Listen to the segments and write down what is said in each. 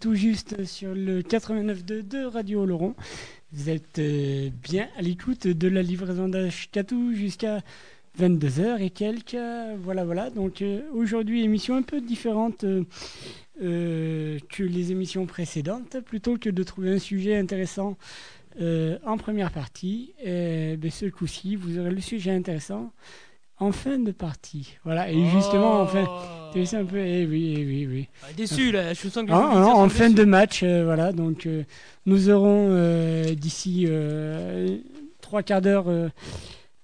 tout juste sur le 89.2 de Radio Laurent. Vous êtes euh, bien à l'écoute de la livraison d'Ashkatou jusqu'à 22h et quelques. Voilà, voilà. Donc euh, aujourd'hui, émission un peu différente euh, que les émissions précédentes. Plutôt que de trouver un sujet intéressant en première partie, et, ben, ce coup-ci, vous aurez le sujet intéressant en fin de partie. Voilà, et justement, en fin, tu sais un peu, eh oui, eh oui, oui. Ah, déçu là, je sens que ah, en fin de match, euh, voilà, donc euh, nous aurons euh, d'ici trois quarts d'heure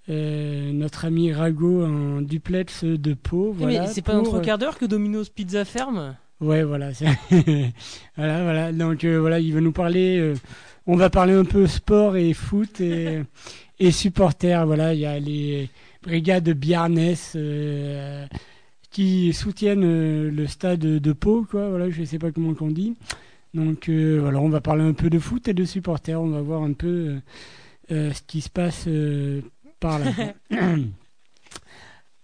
notre ami Rago en duplex de Pau. Voilà, mais c'est pas dans trois quarts d'heure que Domino's Pizza ferme Ouais, voilà, voilà, voilà. Donc voilà, il va nous parler. on va parler un peu sport et foot et, et supporters. Voilà, il y a les brigade Biarnès euh, qui soutiennent euh, le stade de Pau, quoi. Voilà, je sais pas comment on dit. Donc euh, voilà, on va parler un peu de foot et de supporters. On va voir un peu ce qui se passe par là.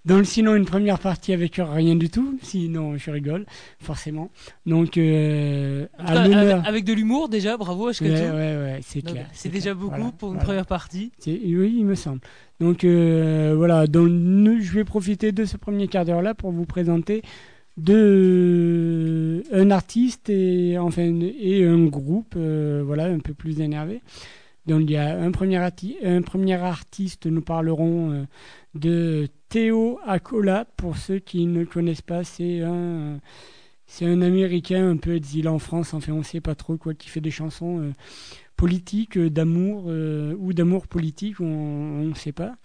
Donc sinon une première partie avec rien du tout, sinon je rigole forcément. Donc avec de l'humour déjà, bravo à Ouais, ouais, ouais, c'est clair. C'est déjà beaucoup pour une première partie. Oui, il me semble. Donc euh, voilà, donc, je vais profiter de ce premier quart d'heure là pour vous présenter de, un artiste et enfin et un groupe, euh, voilà, un peu plus énervé. Donc il y a un premier, un premier artiste, nous parlerons euh, de Théo Acola. Pour ceux qui ne connaissent pas, c'est un c'est un Américain un peu exilé en France. Enfin, on ne sait pas trop quoi, qui fait des chansons politique, euh, d'amour euh, ou d'amour politique, on ne sait pas,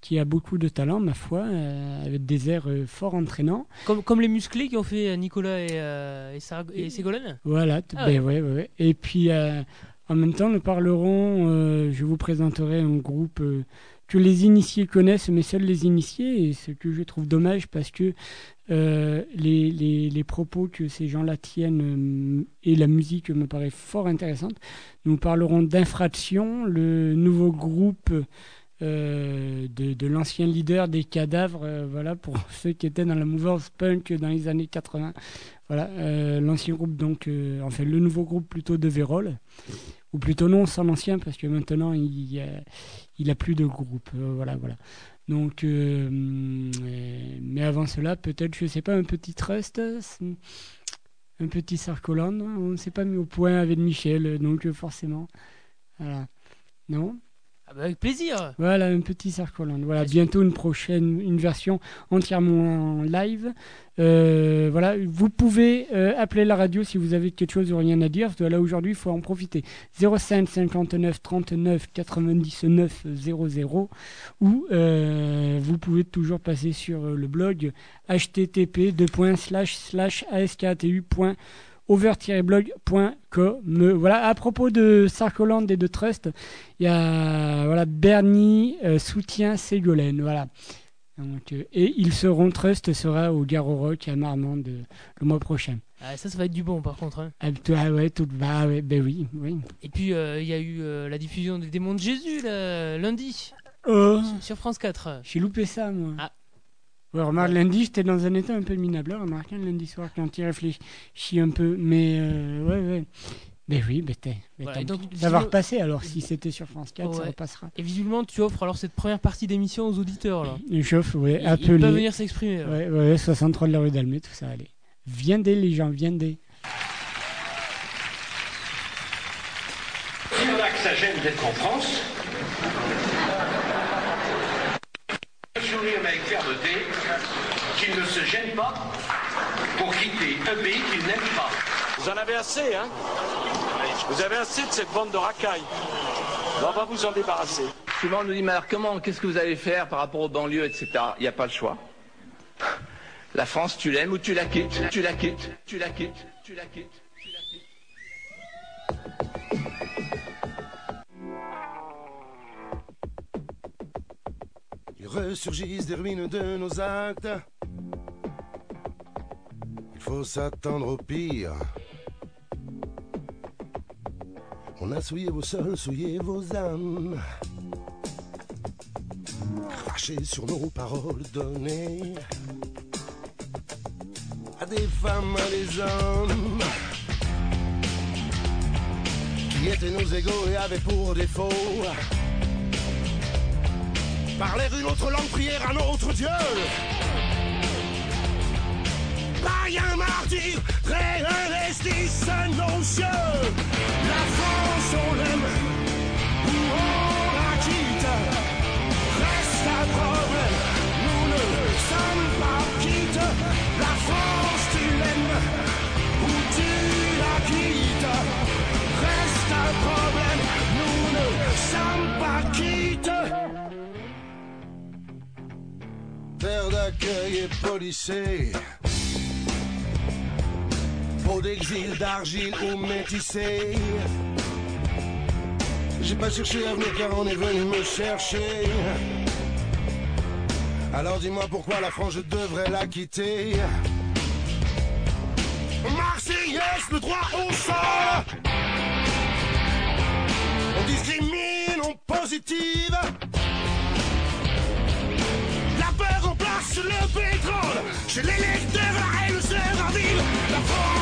qui a beaucoup de talent, ma foi, euh, avec des airs fort entraînants. Comme, comme les musclés qui ont fait Nicolas et, et, Ségolène? Voilà, ah ben ouais. Ouais, et puis en même temps, nous parlerons, je vous présenterai un groupe que les initiés connaissent, mais seuls les initiés, et ce que je trouve dommage parce que euh, les, les, propos que ces gens-là tiennent euh, et la musique me paraît fort intéressante. Nous parlerons d'Infraction, le nouveau groupe euh, de, de l'ancien leader des cadavres, voilà, pour ceux qui étaient dans la mouvance punk dans les années 80. Voilà, l'ancien groupe, donc, enfin, le nouveau groupe plutôt de Vérol ou plutôt non, sans l'ancien, parce que maintenant il, il a plus de groupe. voilà, voilà. Donc, euh, mais avant cela, peut-être, je sais pas, un petit trust, un petit Sarkoland, on ne s'est pas mis au point avec Michel, donc euh, forcément, voilà. Non? Avec plaisir. Voilà, un petit Sarkoland. Voilà, bientôt une prochaine, une version entièrement en live. Euh, voilà, vous pouvez euh, appeler la radio si vous avez quelque chose ou rien à dire. Là aujourd'hui, il faut en profiter. 05 59 39 99 00 ou euh, vous pouvez toujours passer sur le blog http askatu.com over-blog.com. Voilà, à propos de Sarkoland et de Trust, il y a voilà, Bernie euh, soutient Ségolène. Voilà. Donc, euh, et ils seront, Trust sera au Garo Rock à Marmande euh, le mois prochain. Ah, ça, ça va être du bon par contre. Hein. Ah, ah ouais, tout, bah, ouais, ben oui, oui. Et puis il y a eu la diffusion des démons de Jésus lundi oh. sur France 4. J'ai loupé ça, moi. Ah. Ouais, remarque, lundi, j'étais dans un état un peu minable. Remarque, hein, lundi soir, quand il réfléchit un peu. Mais, euh, ouais, ouais. Mais oui, mais t'es. ça va repasser alors, si c'était sur France 4, ça repassera. Et visiblement, tu offres alors cette première partie d'émission aux auditeurs, là. J'offre, ouais, Ils peuvent venir s'exprimer. Ouais, ouais, 63 de la rue d'Almé, tout ça, allez. Viendez, les gens, viendez. Il y en a que ça gêne d'être en France? avec fermeté qu'il pas pour quitter un pays qu'il n'aime pas. Vous en avez assez, hein? Vous avez assez de cette bande de racailles. On va vous en débarrasser. Souvent on nous dit, mais alors comment, qu'est-ce que vous allez faire par rapport aux banlieues, etc. Il n'y a pas le choix. La France, tu l'aimes ou tu la quittes? Tu la quittes, tu la quittes, tu la quittes. ressurgissent des ruines de nos actes. Faut s'attendre au pire. On a souillé vos sols, souillé vos âmes. Craché sur nos paroles données à des femmes, à des hommes. qui étaient nos égaux et avaient pour défaut parler une autre langue, prier un autre Dieu. Païen martyr, très investissent nos. La France, on l'aime ou on la quitte. Reste un problème, nous ne sommes pas quittes. La France, tu l'aimes ou tu la quittes. Reste un problème, nous ne sommes pas quittes. Terre d'accueil et policé. D'exil, d'argile ou métissé. J'ai pas cherché à venir car on est venu me chercher. Alors dis-moi pourquoi la France je devrais la quitter. Marseillaise, le droit au sol. On discrimine, on positive. La peur remplace le pétrole. Chez l'électeur, la haine se ravive. La France,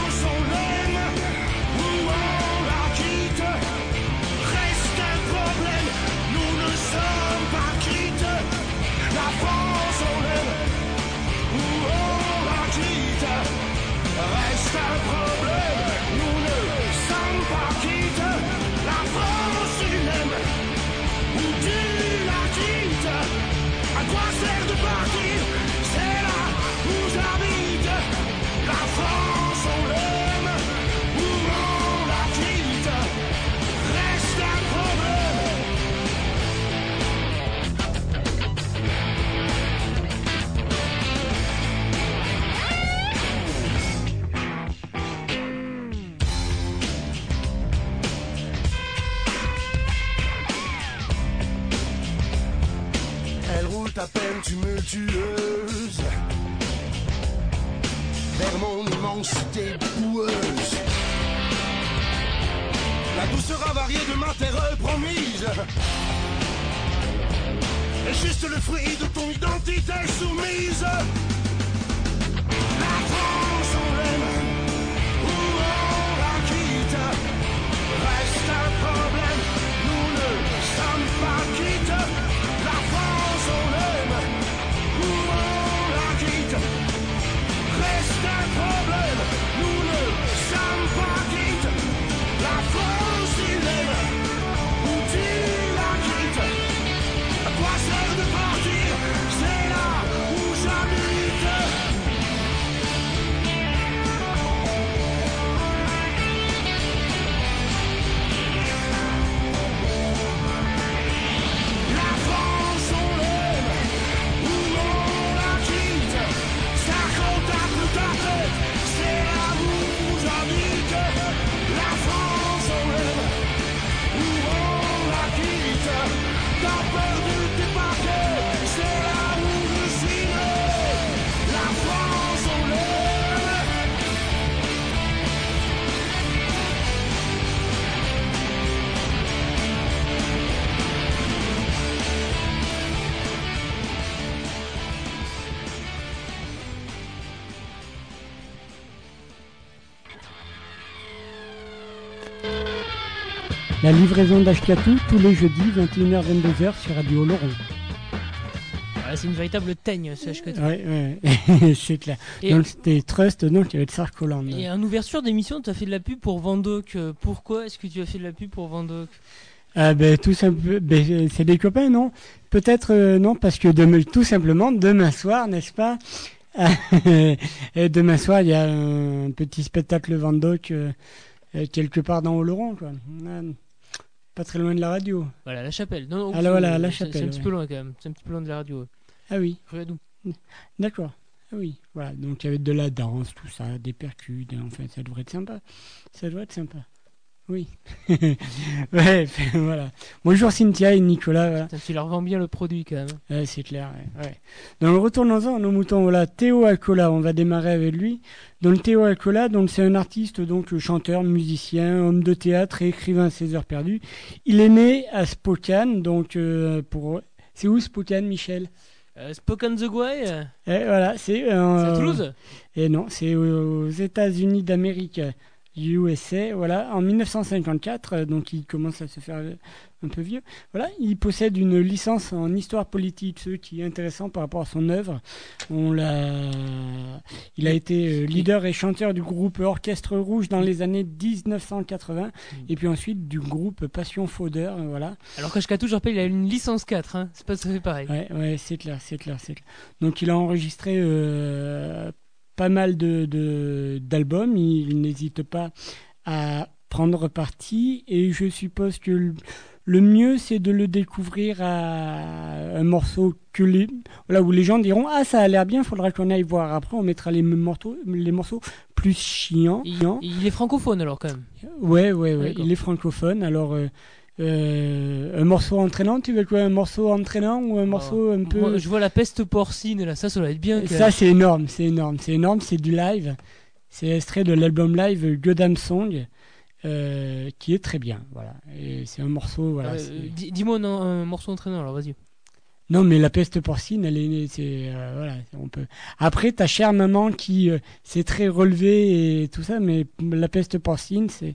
La livraison d'Ashkatou tous les jeudis 21h-22h sur Radio Laurent. Voilà, c'est une véritable teigne, ce HK. Ouais, ouais, c'est clair. Et- Donc c'était Trust, donc il y avait de Sarkoland. Et en ouverture d'émission, tu as fait de la pub pour Vendoc. Euh, Pourquoi est-ce que tu as fait de la pub pour Vendoc? Ah ben tout simplement, ben, c'est des copains, non? Peut-être euh, non, parce que demain, tout simplement demain soir, n'est-ce pas? Et Demain soir, il y a un petit spectacle Vendoc euh, euh, quelque part dans Oloron, quoi. Ah, pas très loin de la radio. Voilà, la chapelle. Non, non, Ah, là, voilà, la c'est- C'est chapelle, un petit peu loin quand même. C'est un petit peu loin de la radio. Ah oui, d'accord. Ah oui, voilà. Donc il y avait de la danse, tout ça, des percus, enfin ça devrait être sympa. Ça devrait être sympa. Oui. ouais, voilà. Bonjour Cynthia et Nicolas. Voilà. Putain, Tu leur vends bien le produit quand même. Ouais, c'est clair. Ouais, ouais. Donc retournons-en nos moutons. Voilà, Théo Alcola, on va démarrer avec lui. Donc Théo Alcola, donc c'est un artiste, donc chanteur, musicien, homme de théâtre et écrivain à ses heures perdues. Il est né à Spokane, donc euh, pour c'est où Spokane, Michel? Euh, Spoken the Guay, Eh, Voilà, c'est c'est euh, à Toulouse? Et non, c'est aux États-Unis d'Amérique. USA, voilà, en 1954, euh, donc il commence à se faire euh, un peu vieux. Voilà, il possède une licence en histoire politique, ce qui est intéressant par rapport à son œuvre. On l'a, il a été euh, leader et chanteur du groupe Orchestre Rouge dans les années 1980, et puis ensuite du groupe Passion Faudeur, voilà. Alors que tout, je rappelle, il a une licence 4, hein. c'est pas tout à fait pareil. Ouais, ouais, c'est clair, c'est clair, c'est clair. Donc il a enregistré euh, pas mal de, de- d'albums. Il, n'hésite pas à prendre parti et je suppose que le, le mieux c'est de le découvrir à un morceau que les, voilà, où les gens diront ah ça a l'air bien, faudra qu'on aille voir. Après on mettra les morceaux, les morceaux plus chiants. Il, il est francophone alors quand même. Ouais, ouais, ouais. Il est francophone. Alors, euh, euh, un morceau entraînant, tu veux quoi Un morceau entraînant ou un morceau un peu. Moi, je vois la peste porcine là, ça, ça doit être bien. Ça, c'est énorme, c'est énorme, c'est énorme, c'est du live. C'est extrait de l'album live Godam Song, euh, qui est très bien. Voilà. Et c'est un morceau. Voilà, Euh, Dis-moi un, un morceau entraînant alors, vas-y. Non, mais la peste porcine, elle est, c'est, voilà, on peut. Après, ta chère maman qui, c'est très relevé et tout ça, mais la peste porcine, c'est,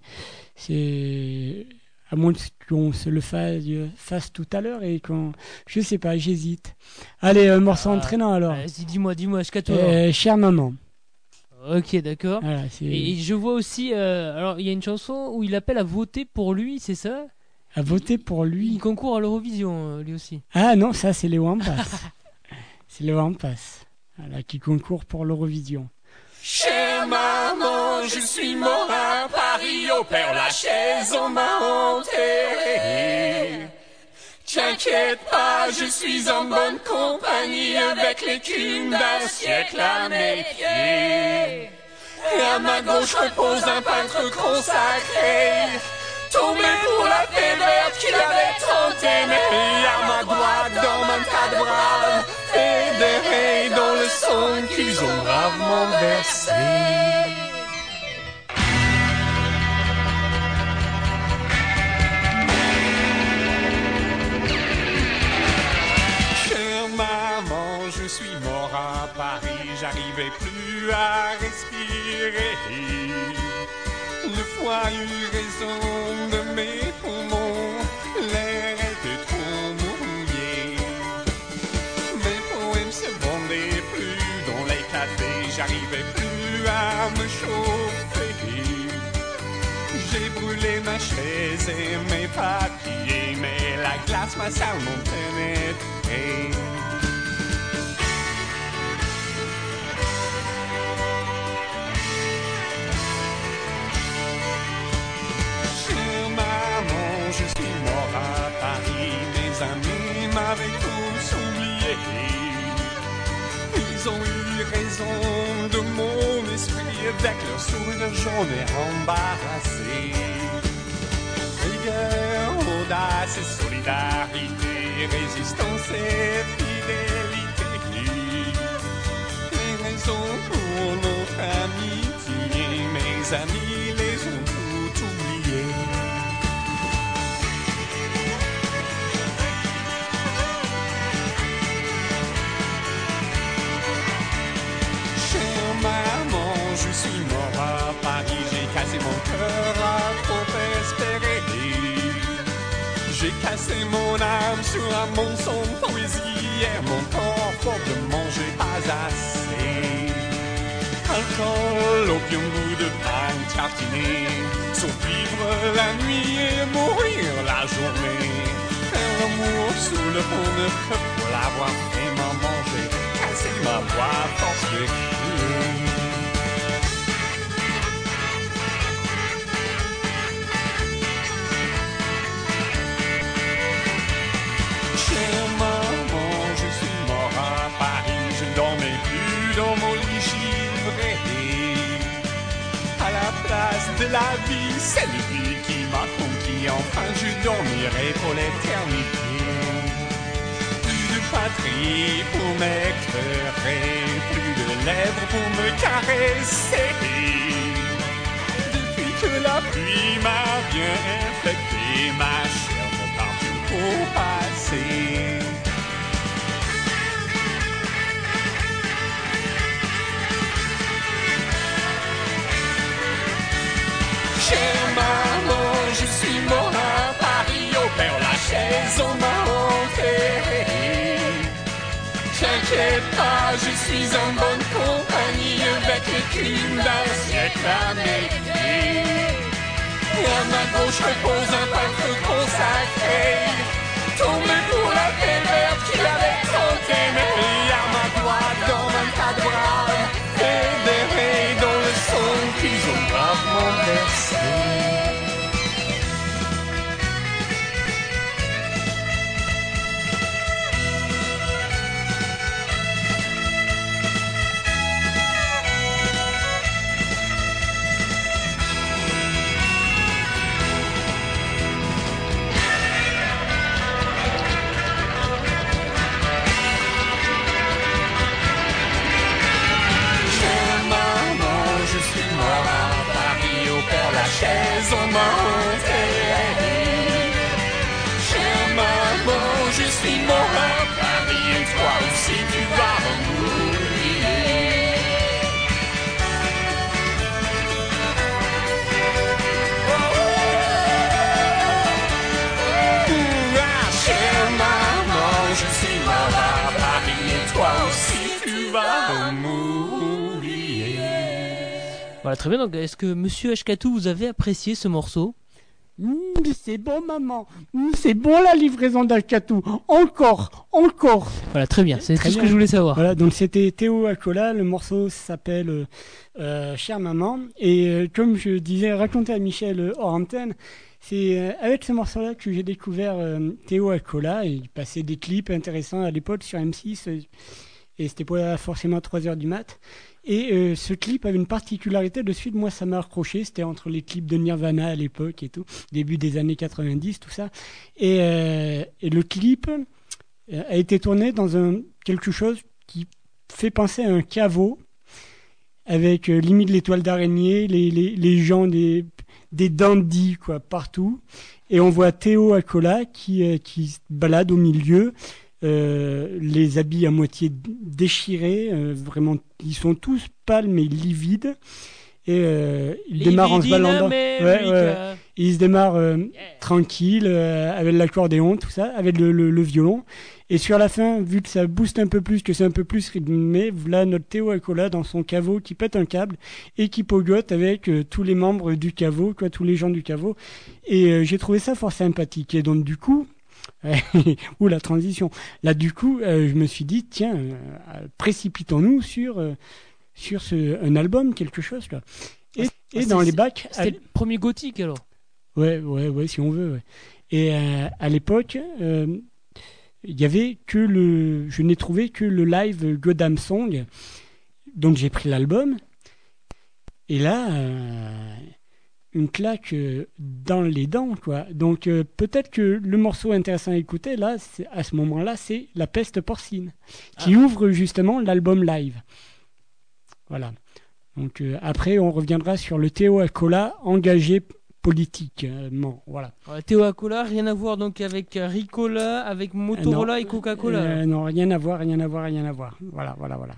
c'est, à moins qu'on se le fasse, fasse tout à l'heure et qu'on, je sais pas, j'hésite. Allez, un morceau Ah, entraînant alors. Vas-y, dis-moi, dis-moi, je toi. Euh, chère maman. Ok, d'accord. Voilà, Et, et je vois aussi, euh, alors il y a une chanson où il appelle à voter pour lui, c'est ça? À voter pour Il lui. concourt à l'Eurovision, euh, lui aussi. Ah non, ça, c'est les Wampas. c'est les Wampas. Voilà, qui concourent pour l'Eurovision. Chère maman, je suis mort à Paris, au père Lachaise, on m'a enterré. T'inquiète pas, je suis en bonne compagnie avec l'écume d'un siècle à mes pieds. Et à ma gauche repose un peintre consacré, tombé pour la paix verte qu'il avait tant aimé. Et droite, dans un tas de bras, fédérés dans le sang qu'ils ont bravement versé. Chère maman, je suis mort à Paris, j'arrivais plus à respirer. Le foie eut raison de mes poumons, l'air était trop mouillé. Mes poèmes se vendaient plus dans les cafés, j'arrivais plus à me chauffer. J'ai brûlé ma chaise et mes papiers, mais la glace m'a salement pénétré. M'avaient tous oublié. Ils ont eu raison de mon esprit, avec leur sourire j'en ai embarrassé. Rigueur, audace et solidarité, résistance et fidélité. Les raisons pour notre amitié, mes amis Cassé mon âme sur un mensonge de poésie et mon corps pour de manger pas assez. Alcool, opium, goût de pain tartiné, survivre la nuit et mourir la journée. Faire l'amour sous le pont de feu pour l'avoir m'en manger, casser ma voix à de la vie, c'est vie qui m'a conquis, enfin je dormirai pour l'éternité. Plus de patrie pour m'éclairer, plus de lèvres pour me caresser. Depuis que la pluie m'a bien infecté, ma chair me partout pour passer. Chère maman, je suis mort à Paris, au Père Lachaise, on m'a enterré. T'inquiète pas, je suis en bonne compagnie avec le crime d'un siècle américain. Et à ma gauche repose un peintre consacré, tombé pour la paix verte qu'il avait aimé. Et à ma droite, dans un ont Voilà, très bien. Donc, est-ce que Monsieur Ashkatou, vous avez apprécié ce morceau? Mmh, c'est bon, maman. Mmh, c'est bon la livraison d'Alcatou. Encore, encore. Voilà, très bien. C'est tout ce que je voulais savoir. Voilà, donc c'était Théo Acola. Le morceau s'appelle euh, euh, Chère maman. Et euh, comme je disais, raconter à Michel euh, hors antenne, c'est euh, avec ce morceau-là que j'ai découvert euh, Théo Acola. Et il passait des clips intéressants à l'époque sur M6. euh, et c'était pas forcément à 3 heures du mat. Et euh, ce clip avait une particularité de suite, moi ça m'a accroché, c'était entre les clips de Nirvana à l'époque et tout, début des années 90, tout ça. Et, euh, le clip euh, a été tourné dans quelque chose qui fait penser à un caveau, avec euh, limite l'étoile d'araignée, les, les, les gens des, des dandys quoi, partout. Et on voit Théo Acola qui, qui se balade au milieu, euh, les habits à moitié déchirés, euh, vraiment, ils sont tous pâles mais livides. Et euh, il démarre en se baladant. Ouais, ouais. Se démarre euh, tranquille, avec l'accordéon, tout ça, avec le, le, le violon. Et sur la fin, vu que ça booste un peu plus, que c'est un peu plus rythmé, voilà notre Théo Acola dans son caveau qui pète un câble et qui pogote avec tous les membres du caveau, quoi, tous les gens du caveau. Et j'ai trouvé ça fort sympathique. Et donc du coup, ou la transition. Là du coup, euh, je me suis dit tiens, euh, précipitons-nous sur euh, sur ce un album, quelque chose quoi. Et, Ah, et dans les bacs, C'était le premier gothique alors? Ouais, ouais, ouais, si on veut. Ouais. Et à l'époque, il y avait que le, je n'ai trouvé que le live Godam Song, donc j'ai pris l'album. Et là, une claque euh, dans les dents, quoi. Donc euh, peut-être que le morceau intéressant à écouter là, c'est- à ce moment-là, c'est La peste porcine, qui ouvre justement l'album live. Voilà. Donc euh, après, on reviendra sur le Théo Acola engagé politiquement. Voilà. Voilà, Théo Acola, rien à voir donc avec Ricola, avec Motorola Euh, et Coca-Cola. Non, rien à voir, rien à voir, rien à voir. Voilà, voilà, voilà.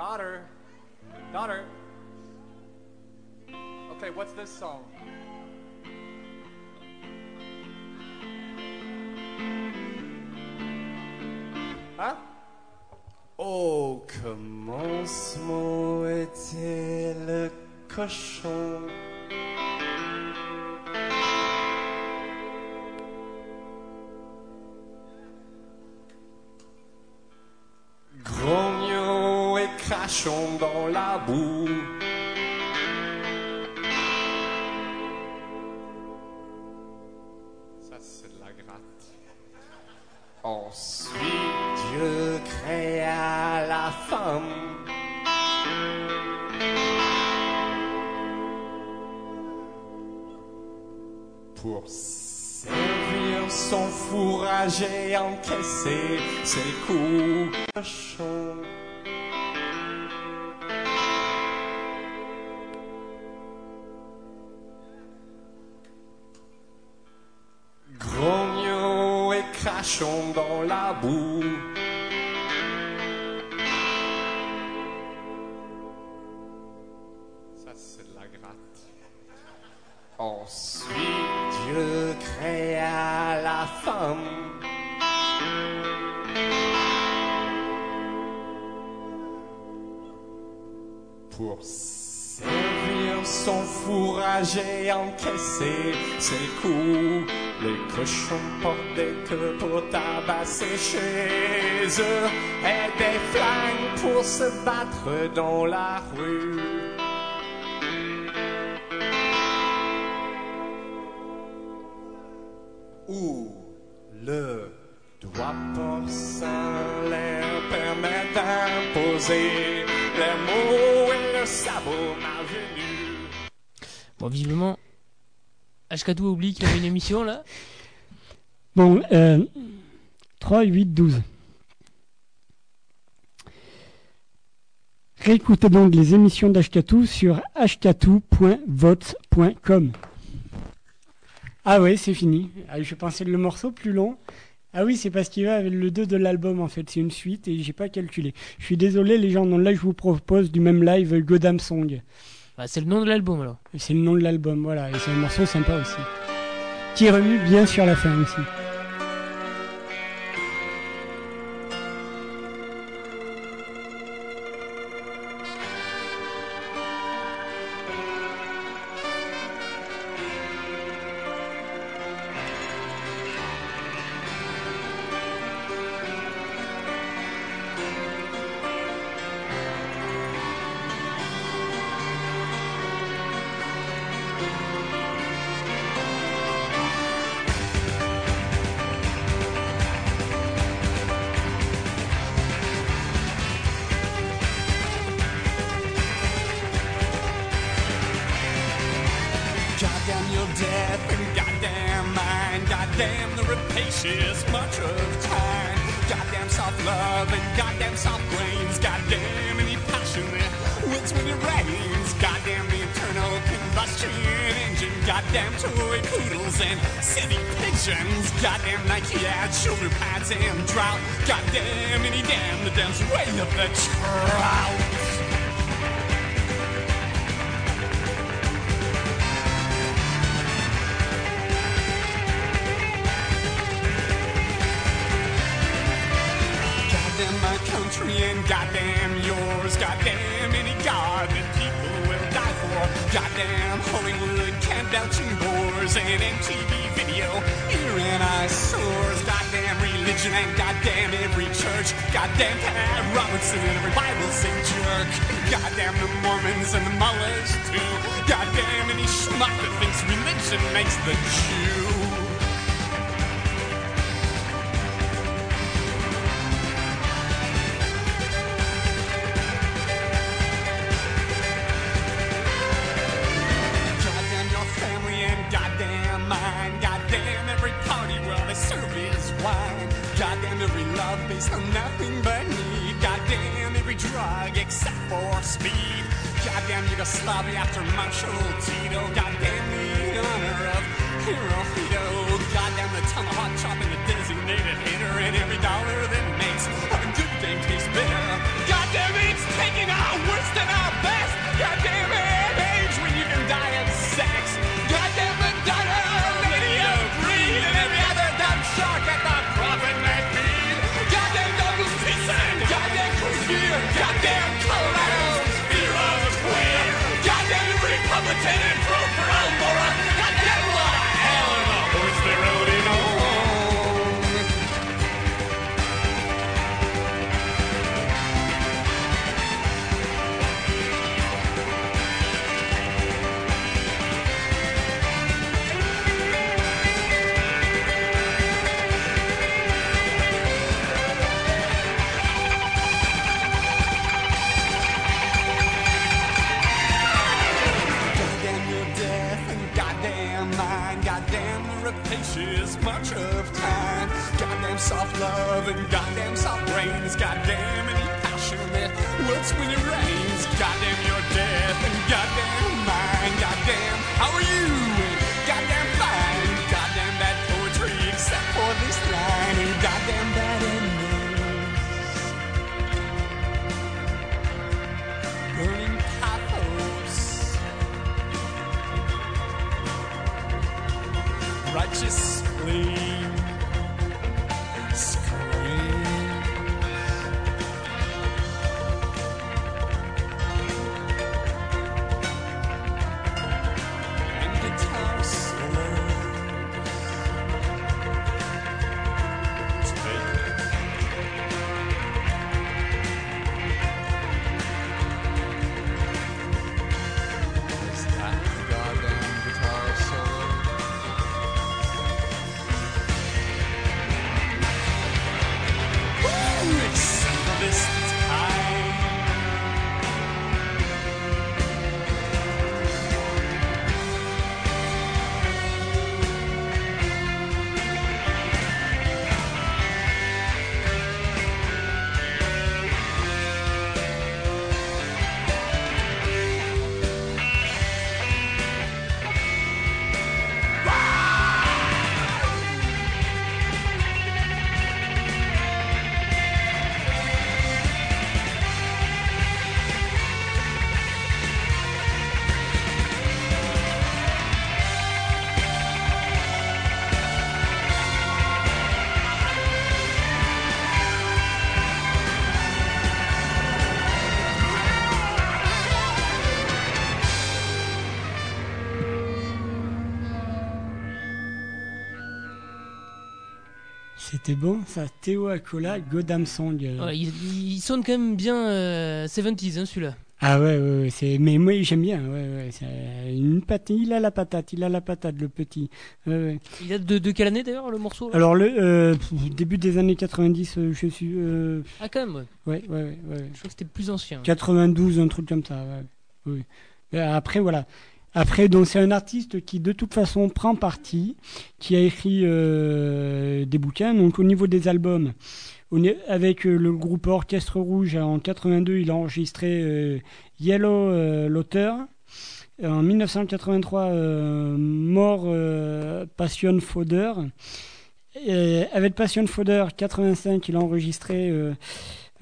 Daughter, daughter. Okay, what's this song? Hein? Au commencement était le cochon. Crachons dans la boue. Ça, c'est de la gratte. Ensuite, Dieu créa la femme. Pour servir son fourrage et encaisser ses coups dans la boue. Et encaisser ses coups. Les cochons portaient que pour tabasser chez eux et des flingues pour se battre dans la rue. Où le doigt porcin leur permet d'imposer les mots et le sabot. Bon, visiblement, HK2 oublie qu'il y avait une émission là. Bon, euh, 3, 8, 12. Réécoutez donc les émissions d'HK2 sur hk2.vote.com. Ah ouais, c'est fini. Ah, je pensais le morceau plus long. Ah oui, c'est parce qu'il va avec le 2 de l'album en fait, c'est une suite et j'ai pas calculé. Je suis désolé les gens, donc là je vous propose du même live Godam Song. Bah, c'est le nom de l'album alors. C'est le nom de l'album, voilà, et c'est un morceau sympa aussi. Qui remue bien sur la fin aussi. Country and goddamn yours. Goddamn any god that people will die for. Goddamn Hollywood countdowning bores and MTV video in eyesores. Goddamn religion and goddamn every church. Goddamn Pat Robertson and every Bible sing jerk. Goddamn the Mormons and the mullahs too. Goddamn any schmuck that thinks religion makes the Jew. Bobby after Montreal Tito and goddamn soft brains. Goddamn any passion wilts when it rains. Goddamn C'était bon, ça. Théo Acola, Godam Song. euh. Ouais, il, il sonne quand même bien euh, 70s hein, celui-là. Ah ouais, ouais, ouais, c'est... mais moi j'aime bien. Ouais, ouais, une patate. Il a la patate, il a la patate, le petit. Ouais. Il date de, de quelle année d'ailleurs le morceau Alors le euh, début des années 90, euh, je suis. euh, Ah quand même, ouais. ouais, ouais. Je crois que c'était plus ancien. 92, un truc comme ça. Oui. Après, voilà. Après, donc c'est un artiste qui de toute façon prend parti, qui a écrit euh, des bouquins. Donc au niveau des albums, avec euh, le groupe Orchestre Rouge en 82, il a enregistré euh, Yellow euh, l'auteur. En 1983, euh, More euh, Passion Fodder. Avec Passion Fodder 85, il a enregistré euh,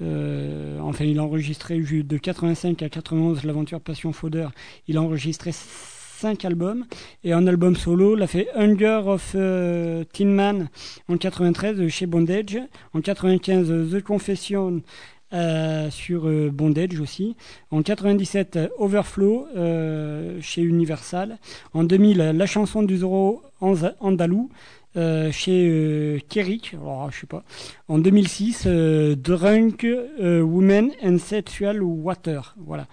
euh, enfin, il a enregistré de 85 à 91 l'aventure Passion Fodder. Il a enregistré 5 albums et un album solo. Il a fait Hunger of euh, Tin Man en 93 chez Bondage. En 95 euh, The Confession euh, sur euh, Bondage aussi. En 97 euh, Overflow euh, chez Universal. En 2000 euh, La chanson du Zoro Andalou. chez Kerik, alors je sais pas, en 2006, euh, Drunk Women and Sexual Water. Voilà.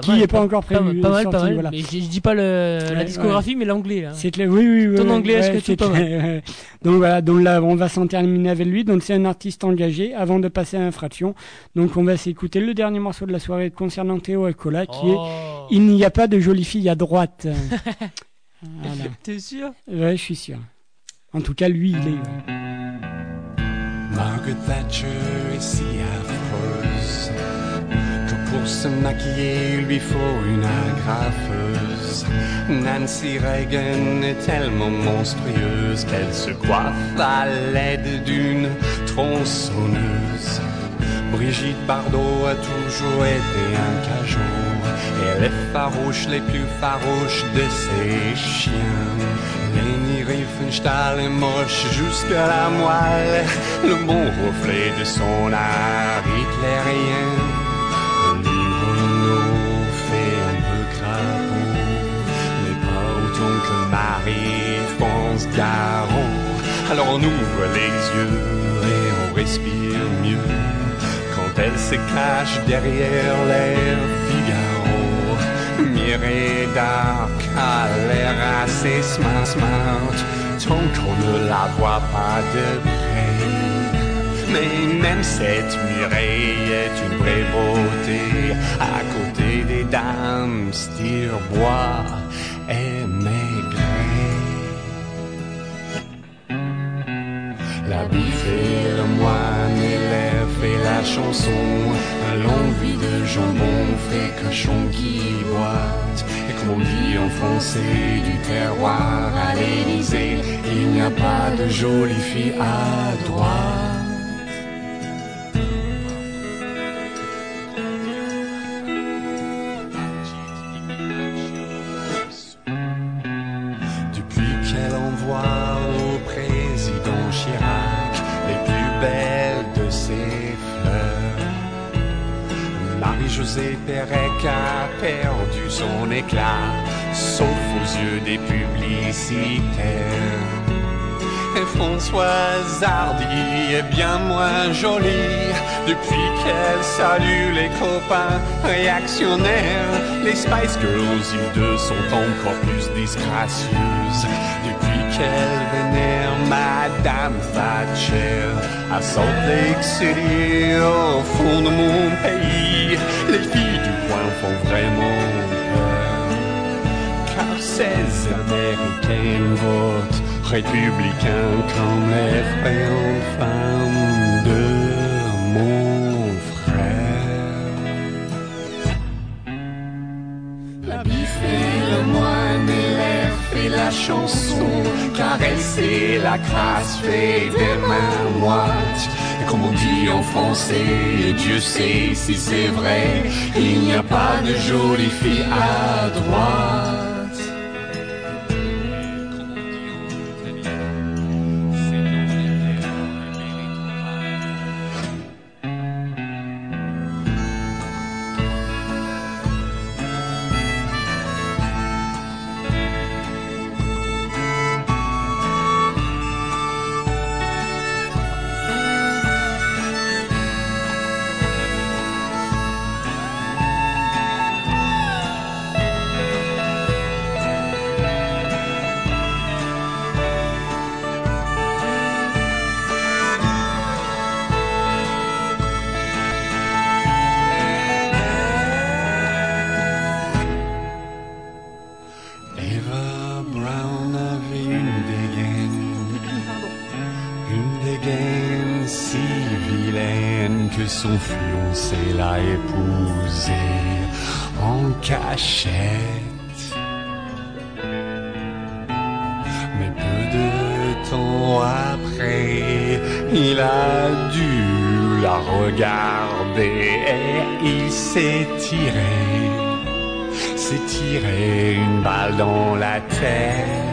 Pas Qui est pas encore prévu, pas mal, sorti, pas mal. voilà. Mais je, je dis pas le, la Ouais, discographie, mais l'anglais. C'est clair, oui, oui, oui. Ton anglais, est-ce que pas mal ouais. Donc voilà, donc là, on va s'en terminer avec lui. Donc c'est un artiste engagé avant de passer à Infraction. Donc on va s'écouter le dernier morceau de la soirée concernant Théo Acola qui est Oh. Il n'y a pas de jolie fille à droite. voilà. T'es sûr? Ouais, je suis sûr. En tout cas, lui, il est. ouais. Margaret Thatcher est si pour se maquiller, il lui faut une agrafeuse. Nancy Reagan est tellement monstrueuse qu'elle se coiffe à l'aide d'une tronçonneuse. Brigitte Bardot a toujours été un cajot. Elle est farouche, les plus farouches de ses chiens. Leni Riefenstahl est moche jusqu'à la moelle, le bon reflet de son art hitlérien. Que Marie-France Garon. Alors on ouvre les yeux et on respire mieux quand elle se cache derrière l'air Figaro. Mireille Dark a l'air assez smart, smart, tant qu'on ne la voit pas de près. Mais même cette Mireille est une vraie beauté à côté des dames Stirbois et La et le moine l'elfe et la chanson. L'envie de jambon fait cochon qui boite. Et comme on dit en français du terroir à l'Élysée Il n'y a pas de jolie fille à droite son éclat, sauf aux yeux des publicitaires. Et Françoise Hardy est bien moins jolie depuis qu'elle salue les copains réactionnaires. Les Spice Girls, ils deux, sont encore plus disgracieuses depuis qu'elle vénère Madame Thatcher à Salt Lake City, au fond de mon pays. Les filles du coin font vraiment car ces Américains votent républicains comme l'effrayante femme de mon frère. La biffe et le moine et l'elfe et la chanson, caresser la crasse fait des mains moites. Et comme on dit en français, et Dieu sait si c'est vrai, il n'y a pas de jolie fille à droite. Fiancé l'a épousée en cachette. Mais peu de temps après, il a dû la regarder et il s'est tiré, s'est tiré une balle dans la tête.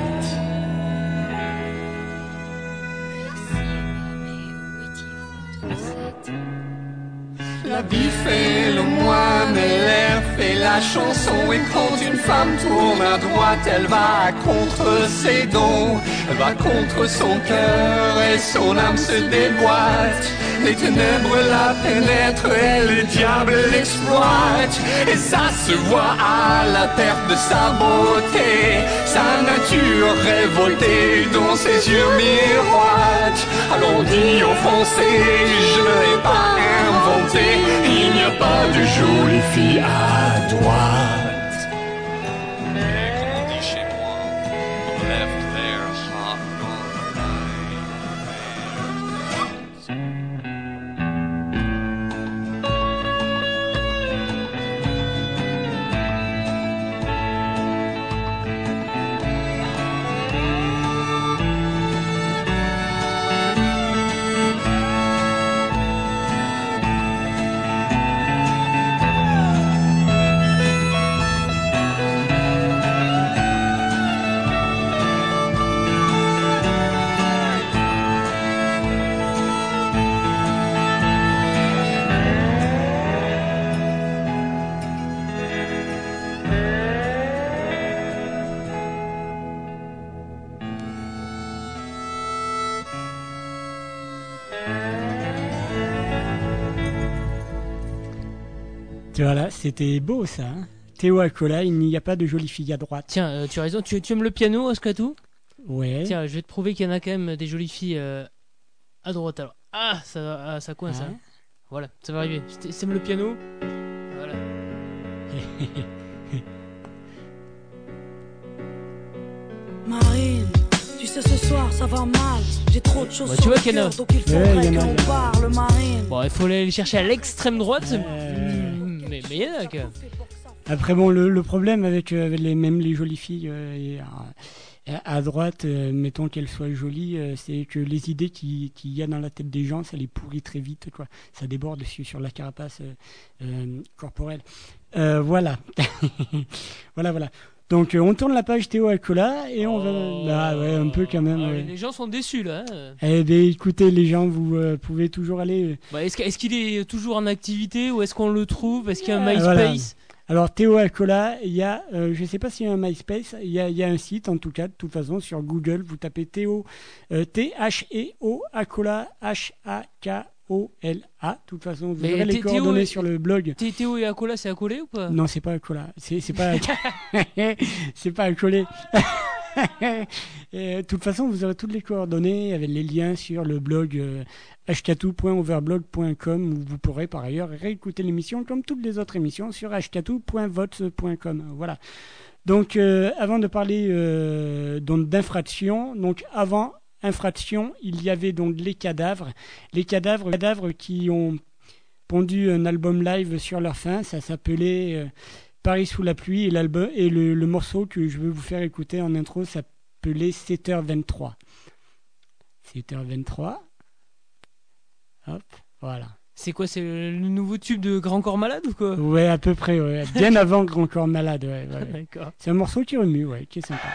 La chanson Et quand une femme tourne à droite, elle va contre ses dons Elle va contre son cœur et son âme se déboîte. Les ténèbres la pénètrent et le diable l'exploite Et ça se voit à la perte de sa beauté. Sa nature révoltée dont ses yeux miroitent Alors dit offensé, je ne l'ai pas inventé. Il n'y a pas de jolie fille à droite Voilà, c'était beau ça. hein. Théo Acola, il n'y a pas de jolie fille à droite. Tiens, euh, tu as raison. Tu, tu aimes le piano, Oscatou Ouais. Tiens, je vais te prouver qu'il y en a quand même des jolies filles euh, à droite. Alors, ah, ça, ah, ça coince. Hein. Voilà, ça va arriver. C'est le piano. Voilà. Marine, tu sais ce soir ça va mal. J'ai trop de choses Bah, sur tu vois le qu'il y en a. cœur, donc il faudrait qu'on parle, Marine. Bon, il faut aller les chercher à l'extrême droite. Euh, Mais mais il y en a quand même. Après bon, le, le problème avec, euh, avec les, même les jolies filles euh, et, euh, à droite, euh, mettons qu'elles soient jolies, euh, c'est que les idées qui- qu'il y a dans la tête des gens, ça les pourrit très vite, quoi. Ça déborde dessus sur la carapace euh, euh, corporelle. Euh, voilà, voilà, voilà. Donc euh, on tourne la page Théo Alcola et on Oh. va, bah ouais, un peu quand même. Ah, ouais. Les gens sont déçus là. hein. Eh bien, écoutez, les gens, vous euh, pouvez toujours aller. euh, Bah, est-ce est-ce qu'il est toujours en activité ou est-ce qu'on le trouve? Est-ce qu'il y a un Ah, MySpace? Alors Théo Alcola, il y a, euh, je ne sais pas s'il y a un MySpace, il y a, il y a un site en tout cas, de toute façon sur Google, vous tapez Théo, T-H-E-O, Acola, H-A-K-O-L-A. De toute façon, vous Mais aurez les Théo coordonnées sur le blog. Thé- Théo et Acola, c'est accolé ou pas? Non, c'est pas Acola, c'est c'est pas, c'est pas accolé. Et, de toute façon, vous aurez toutes les coordonnées avec les liens sur le blog euh, hkatou.overblog.com où vous pourrez par ailleurs réécouter l'émission comme toutes les autres émissions sur hkatou.vox.com. Voilà. Donc, euh, avant de parler euh, donc d'infraction, donc avant infraction, il y avait donc les cadavres, les cadavres, cadavres qui ont pondu un album live sur leur fin. Ça s'appelait euh, Paris sous la pluie et l'album et le, le morceau que je vais vous faire écouter en intro s'appelait 7h23. 7h23. Hop, voilà. C'est quoi C'est le nouveau tube de Grand Corps Malade ou quoi? Ouais, à peu près, ouais. Bien avant Grand Corps Malade, ouais. ouais, ouais. D'accord. C'est un morceau qui remue, ouais, qui est sympa.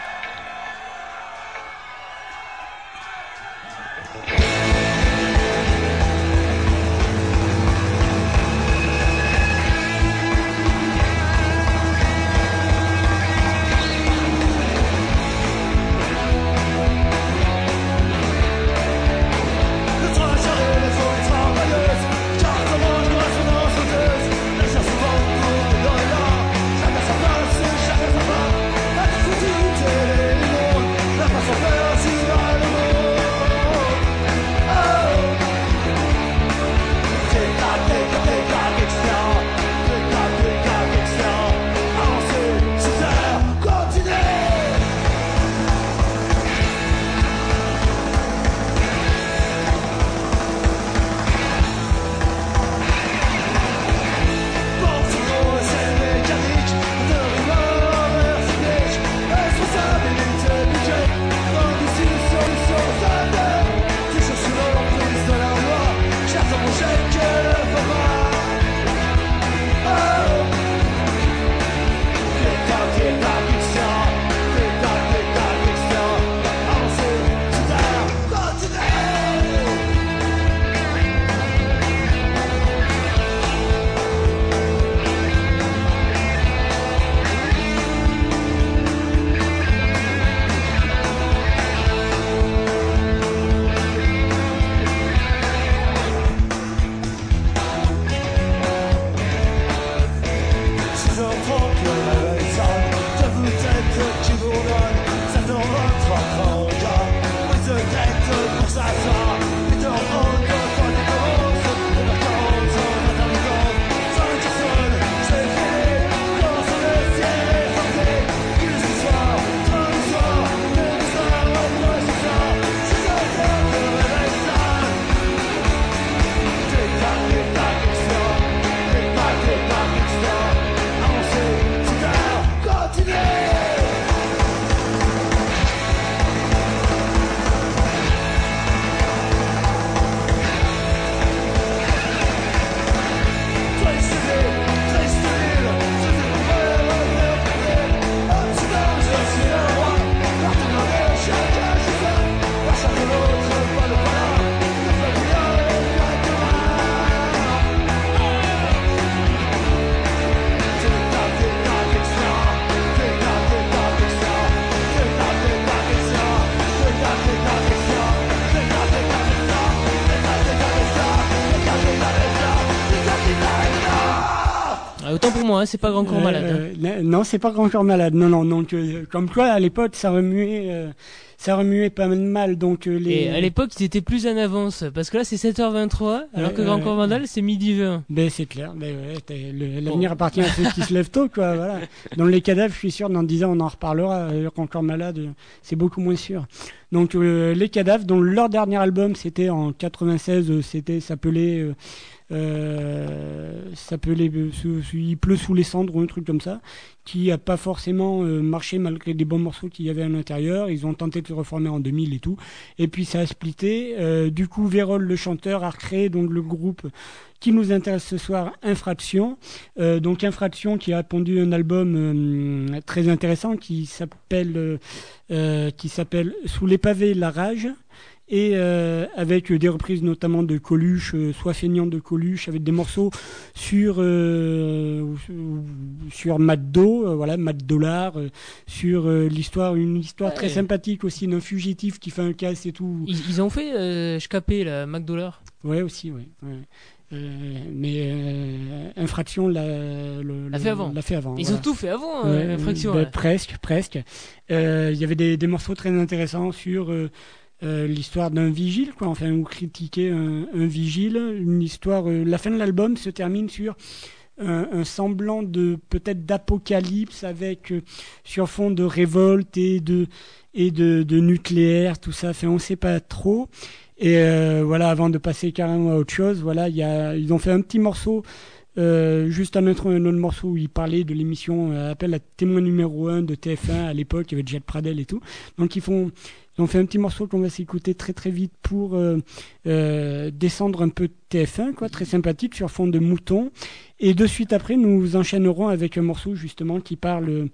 C'est pas grand corps Euh, malade. hein. euh, non, c'est pas grand corps malade. Non, non. Donc, euh, comme quoi, à l'époque, ça remuait, ça remuait pas mal. Donc, les. Et à l'époque, ils étaient plus en avance. Parce que là, c'est 7h23, alors que Grand. Corps Malade, c'est midi 20. Ben c'est clair, ben ouais, le- l'avenir appartient à ceux qui se lèvent tôt, quoi. Voilà. Dans les cadavres, je suis sûr, dans 10 ans, on en reparlera. euh, encore malade, euh, c'est beaucoup moins sûr. Donc euh, les cadavres, dont leur dernier album, c'était en 96, euh, c'était s'appelait, euh, euh, s'appelait, euh, sous- sous- il pleut sous les cendres ou un truc comme ça, qui a pas forcément euh, marché malgré des bons morceaux qu'il y avait à l'intérieur. Ils ont tenté de se reformer en 2000 et tout, et puis ça a splitté. Euh, du coup, Vérol, le chanteur, a recréé donc le groupe qui nous intéresse ce soir, Infraction. Euh, donc Infraction qui a pondu un album euh, très intéressant qui s'appelle euh, euh, qui s'appelle Sous les pavés la rage et euh, avec des reprises notamment de Coluche, euh, soit feignant de Coluche, avec des morceaux sur euh, sur Maddo, euh, voilà Matt Dollar, euh, sur l'histoire, une histoire très sympathique aussi d'un fugitif qui fait un casse et tout. Ils, ils ont fait euh, Schkapé, la McDollar. Ouais, aussi, ouais. ouais. Euh, mais euh, infraction l'a fait avant. L'a fait avant. Ils voilà. ont tout fait avant, euh, Infraction. ben, là. presque, presque. Il y avait des, des morceaux très intéressants sur euh, l'histoire d'un vigile, quoi. Enfin, ou critiquer un, vigile. Une histoire. euh, la fin de l'album se termine sur un, semblant de peut-être d'apocalypse avec euh, sur fond de révolte et de et de, de nucléaire, tout ça. Enfin, on sait pas trop. Et euh, voilà, avant de passer carrément à autre chose, voilà, il y a, ils ont fait un petit morceau euh, juste un autre, un autre morceau où il parlait de l'émission euh, Appel à témoin numéro 1 de TF1 à l'époque, il y avait Jet Pradel et tout. Donc ils font ont fait un petit morceau qu'on va s'écouter très très vite pour euh, descendre un peu de TF1, quoi, très sympathique sur fond de mouton. Et de suite après, nous enchaînerons avec un morceau justement qui parle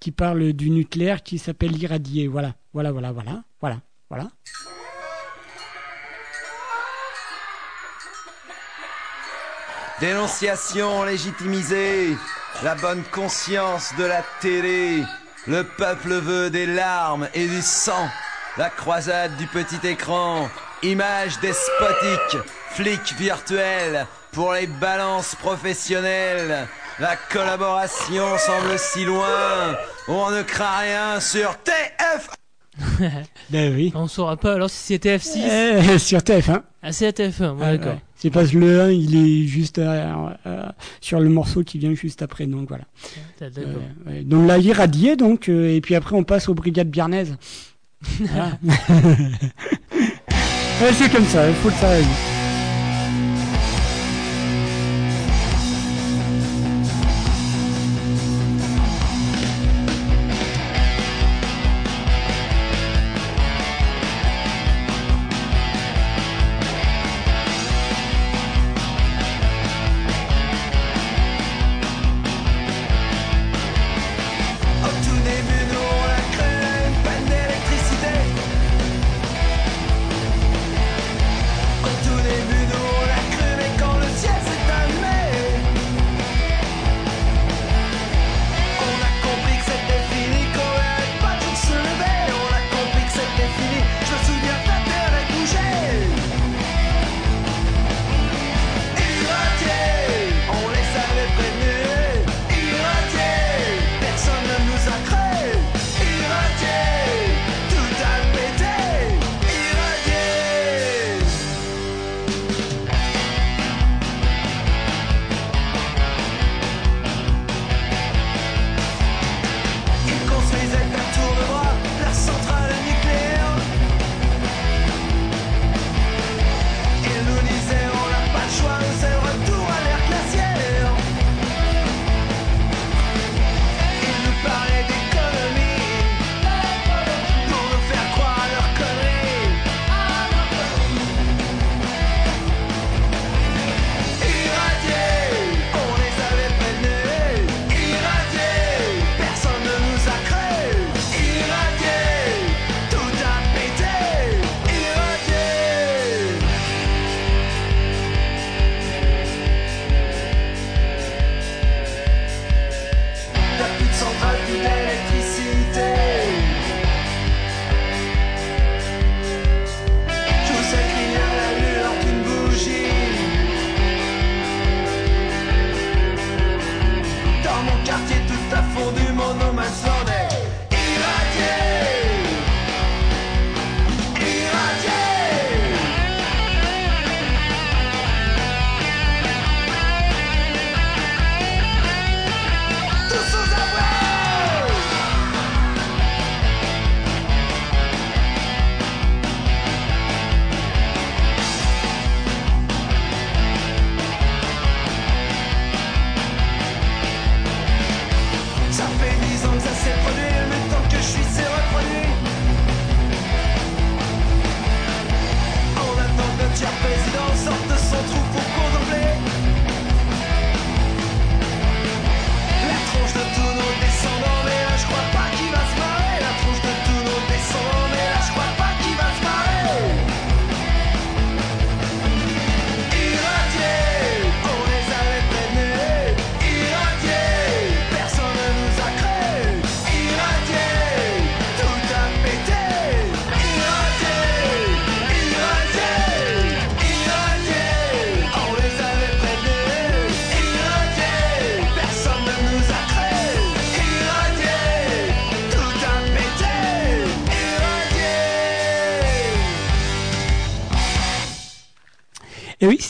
qui parle du nucléaire qui s'appelle Irradié. Voilà, voilà, voilà, voilà, voilà, voilà. Dénonciation légitimisée, la bonne conscience de la télé, le peuple veut des larmes et du sang, la croisade du petit écran, images despotiques, flics virtuels pour les balances professionnelles. La collaboration semble si loin, on ne craint rien sur TF. Ben oui. On saura pas alors si c'est TF6. Eh, sur TF1. Ah, c'est la TF1, bon, Ah, d'accord. ouais. C'est parce que le 1, il est juste euh, euh, sur le morceau qui vient juste après, donc voilà. Ah. Euh, ouais. Donc là, irradié, donc, euh, et puis après, on passe aux brigades biarnaises. Ouais, c'est comme ça, il faut le savoir.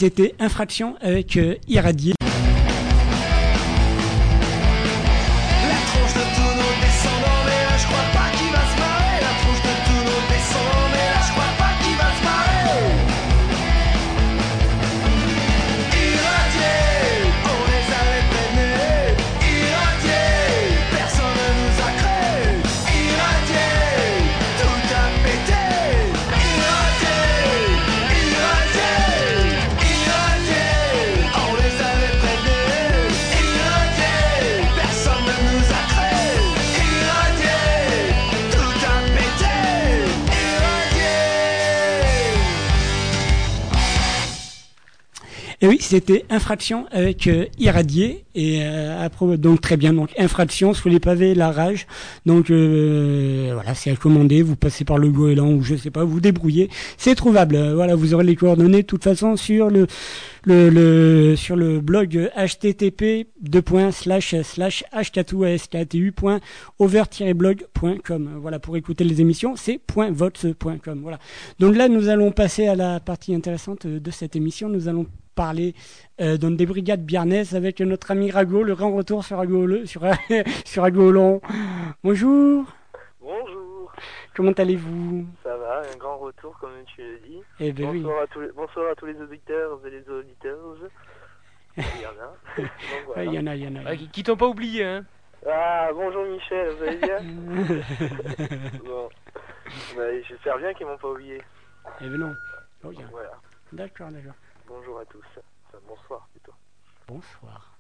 C'était Infraction avec euh, c'était Infraction avec euh, Irradié. Et euh, donc très bien. Donc Infraction sous les pavés, la rage. Donc euh, voilà, c'est à commander. Vous passez par le goéland ou je sais pas, vous débrouillez. C'est trouvable. Euh, Voilà, vous aurez les coordonnées de toute façon sur le le, le sur le blog http h4tu.over-blog.com. Voilà pour écouter les émissions, c'est .votes.com. Voilà. Donc là, nous allons passer à la partie intéressante de cette émission. Nous allons parler euh, donc des brigades biarnaises avec notre ami Rago, le grand retour sur Rago, sur. Bonjour, Bonjour, comment allez-vous? Ça va, un grand retour comme tu le dis. Eh ben oui. bonsoir, à tous les, bonsoir à tous les auditeurs et les auditeurs. Il y en a. Donc, voilà. Ouais, Il y en a, il y en a. Qui, t'ont pas oublié, hein? Ah, bonjour Michel, vous allez bien? Bon, bah, j'espère bien qu'ils m'ont pas oublié. Eh ben non. Oh. Voilà, D'accord, d'accord. Bonjour à tous. Enfin, bonsoir plutôt. Bonsoir.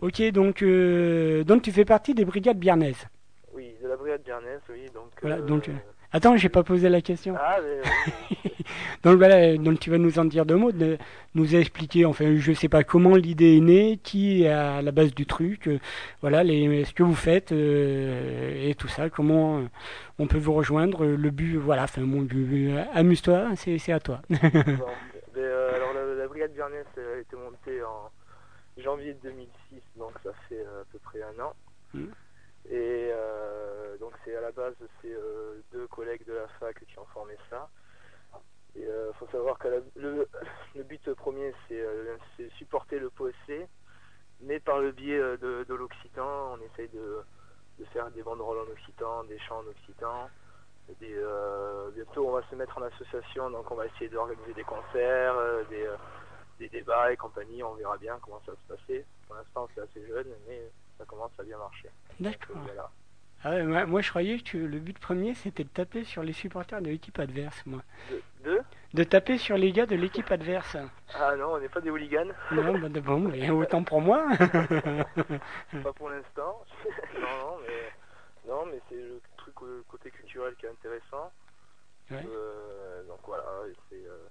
Ok, donc, euh, donc tu fais partie des brigades biarnaises. Oui, de la brigade Biarnès, oui, donc... Voilà, euh, donc, euh, Attends, j'ai pas posé la question. Ah, mais Donc voilà, donc tu vas nous en dire deux mots, de nous expliquer, enfin je sais pas comment l'idée est née, qui est à la base du truc, euh, voilà, les, ce que vous faites euh, et tout ça, comment on peut vous rejoindre, le but, voilà, enfin mon but, amuse-toi, c'est c'est à toi. bon, mais, euh, brigade Biarnès a été montée en janvier 2006, donc ça fait euh, à peu près un an. Mhm. Et euh, donc c'est à la base c'est euh, deux collègues de la fac qui ont formé ça. Il faut savoir que la- le, le but premier c'est euh, supporter le POSC, mais par le biais euh, de, de l'occitan, on essaye de, de faire des banderoles en occitan, des chants en occitan. Des, euh, bientôt on va se mettre en association, donc on va essayer d'organiser des concerts, euh, des, euh, des débats et compagnie, on verra bien comment ça va se passer. Pour l'instant c'est assez jeune, mais ça commence à bien marcher. D'accord. Voilà. Ah ouais, moi, moi, je croyais que le but premier c'était de taper sur les supporters de l'équipe adverse, moi. De, de? De taper sur les gars de l'équipe adverse. Ah non, on n'est pas des hooligans. Non, bah, de- bon, mais autant pour moi. pas pour l'instant. non, non, mais, non, mais c'est le truc euh, côté culturel qui est intéressant. Ouais. Euh, donc voilà, c'est euh,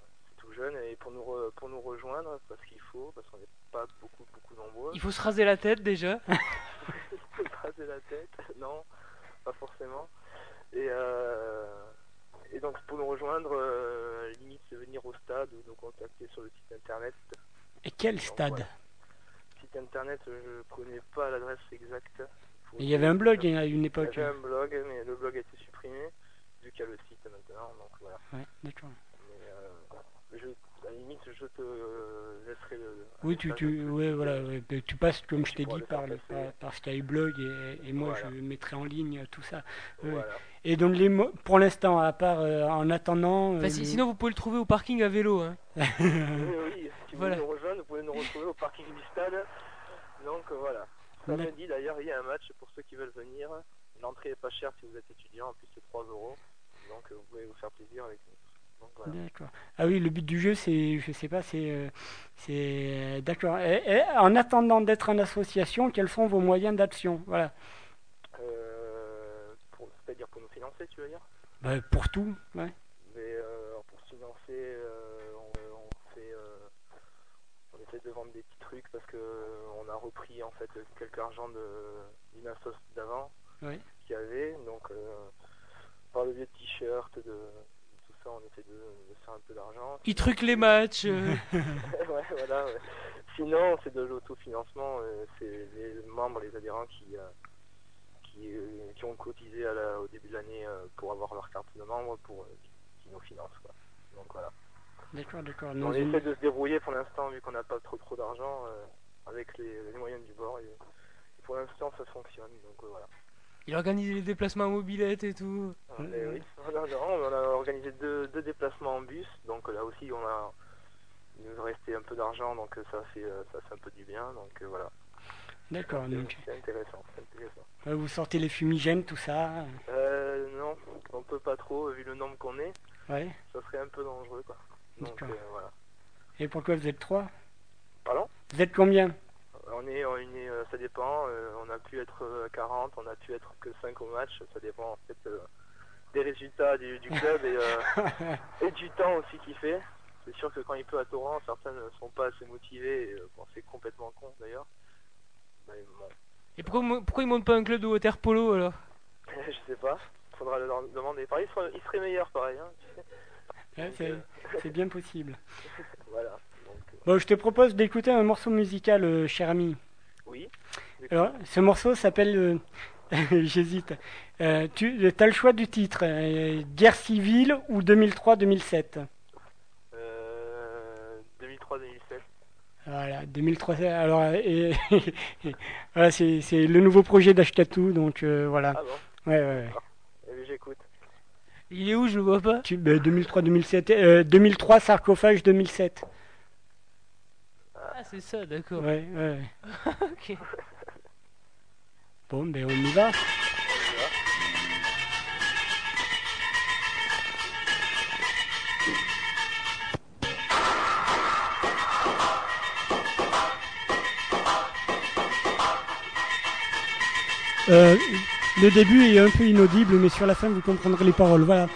c'est tout jeune. Et pour nous, re- pour nous rejoindre, parce qu'il faut, parce qu'on n'est pas beaucoup, beaucoup nombreux. Il faut se raser la tête déjà. faut se raser la tête. Non, pas forcément. Et, euh, et donc pour nous rejoindre, euh, limite c'est venir au stade ou nous contacter sur le site internet. Et quel Donc, stade voilà. Site internet, je connais pas l'adresse exacte. Il y avait un blog à une époque. Il y avait un blog, mais le blog a été supprimé, vu qu'il y a le site maintenant, donc voilà. Ouais, d'accord. Je, à la limite, je te laisserai le... Oui, tu, tu, ouais, voilà, tu passes, comme je t'ai dit, par, le, par, par Skyblog et, et moi Voilà. je mettrai en ligne tout ça. Voilà. Et donc, les mots, pour l'instant, à part euh, en attendant. Enfin, euh, si- le- Sinon, vous pouvez le trouver au parking à vélo. Hein. oui, oui, si vous voulez nous rejoindre, vous pouvez nous retrouver au parking du stade. Donc voilà. Samedi d'ailleurs, il y a un match pour ceux qui veulent venir. L'entrée est pas chère si vous êtes étudiant, en plus c'est 3 euros. Donc euh, vous pouvez vous faire plaisir avec nous. Donc voilà. D'accord. Ah oui, le but du jeu, c'est, je sais pas, c'est, euh, c'est, d'accord. Et- et en attendant d'être en association, quels sont vos moyens d'action? Voilà. Euh, pour- C'est-à-dire pour nous financer, tu veux dire? Bah, pour tout, ouais. Mais euh, pour se financer, euh, on, on fait, euh, on essaie de vendre des petits trucs parce que euh, on a repris en fait quelques argent de d'une assos d'avant Ouais. qu'il y avait, donc euh, par le biais de t-shirts, de, ça, on essaie de, de faire un peu d'argent. Ils truquent les matchs. euh. ouais, voilà. ouais. Sinon, c'est de l'autofinancement. euh, c'est les membres, les adhérents qui, euh, qui, euh, qui ont cotisé à la- au début de l'année euh, pour avoir leur carte de membre, pour, euh, qui, qui nous financent. Quoi. Donc voilà. D'accord, d'accord. On une- essaie de se débrouiller pour l'instant, vu qu'on n'a pas trop trop d'argent euh, avec les, les moyens du bord. Et, pour l'instant, ça fonctionne. Donc euh, voilà. Il organise les déplacements à mobilette et tout. Ah, oui, non, on a organisé deux, deux déplacements en bus, donc là aussi on a il nous restait un peu d'argent, donc ça fait euh, ça fait un peu du bien, donc euh, voilà. D'accord, C'est- donc C'est intéressant, c'est intéressant. euh, vous sortez les fumigènes, tout ça. Euh, non, on peut pas trop, vu le nombre qu'on est, Ouais. ça serait un peu dangereux quoi. Donc D'accord. euh, voilà. Et pourquoi vous êtes trois? Pardon? Vous êtes combien? On est, on est euh, ça dépend, euh, on a pu être euh, 40, on a pu être que 5 au match, ça dépend en fait euh, des résultats du, du club et, euh, et du temps aussi qu'il fait. C'est sûr que quand il peut à Torrent, certains ne sont pas assez motivés, et, euh, bon, c'est complètement con d'ailleurs. Bon, Et pourquoi, pourquoi il monte pas un club de water polo alors? Je sais pas, faudra leur demander. Pareil, il serait, il serait meilleur pareil, hein, tu sais. Ouais, Donc, c'est, euh, c'est bien possible. voilà. Bon, je te propose d'écouter un morceau musical, euh, cher ami. oui. Alors, ce morceau s'appelle. euh, J'hésite. Euh, tu as le choix du titre euh, Guerre civile ou 2003-2007 Euh, 2003-2007. Voilà, 2003. Alors, euh, et, voilà, c'est, c'est le nouveau projet d'Ashkatu, donc euh, voilà. Ah bon? Ouais, ouais, ouais. Bien, J'écoute. Il est où Je le vois pas? Tu, ben, 2003-2007. euh, 2003, sarcophage 2007. Ah, c'est ça, d'accord. Ouais, ouais. ok. Bon, ben on y va. Euh, le début est un peu inaudible, mais sur la fin vous comprendrez les paroles. Voilà.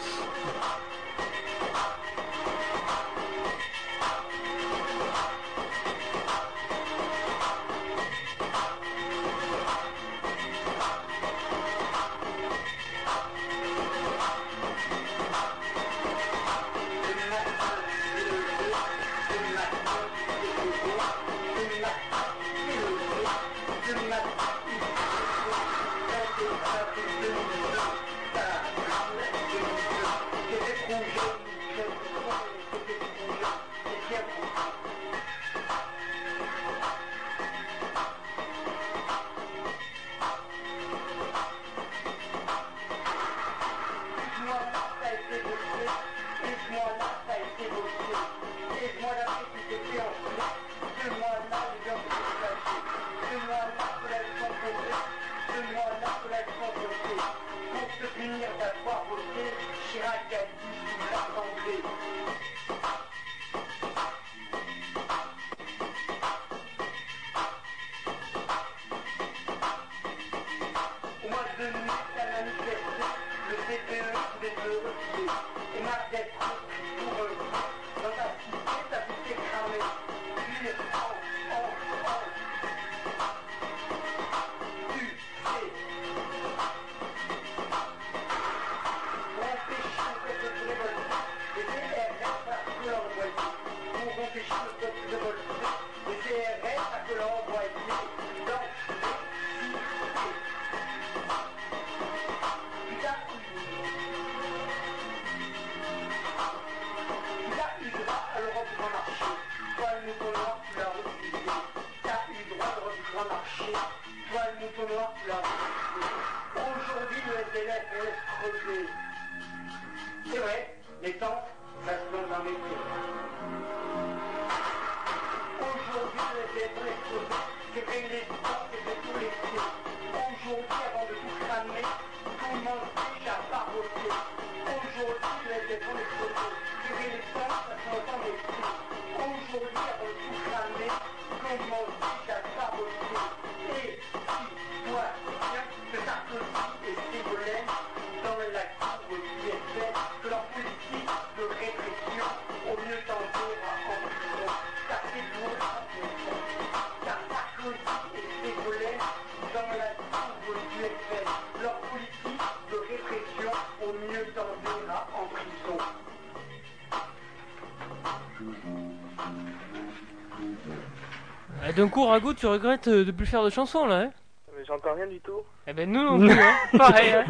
D'un coup, Rago, tu regrettes euh, de plus faire de chansons là, hein Mais j'entends rien du tout. Eh ben nous non plus, hein. Pareil, hein.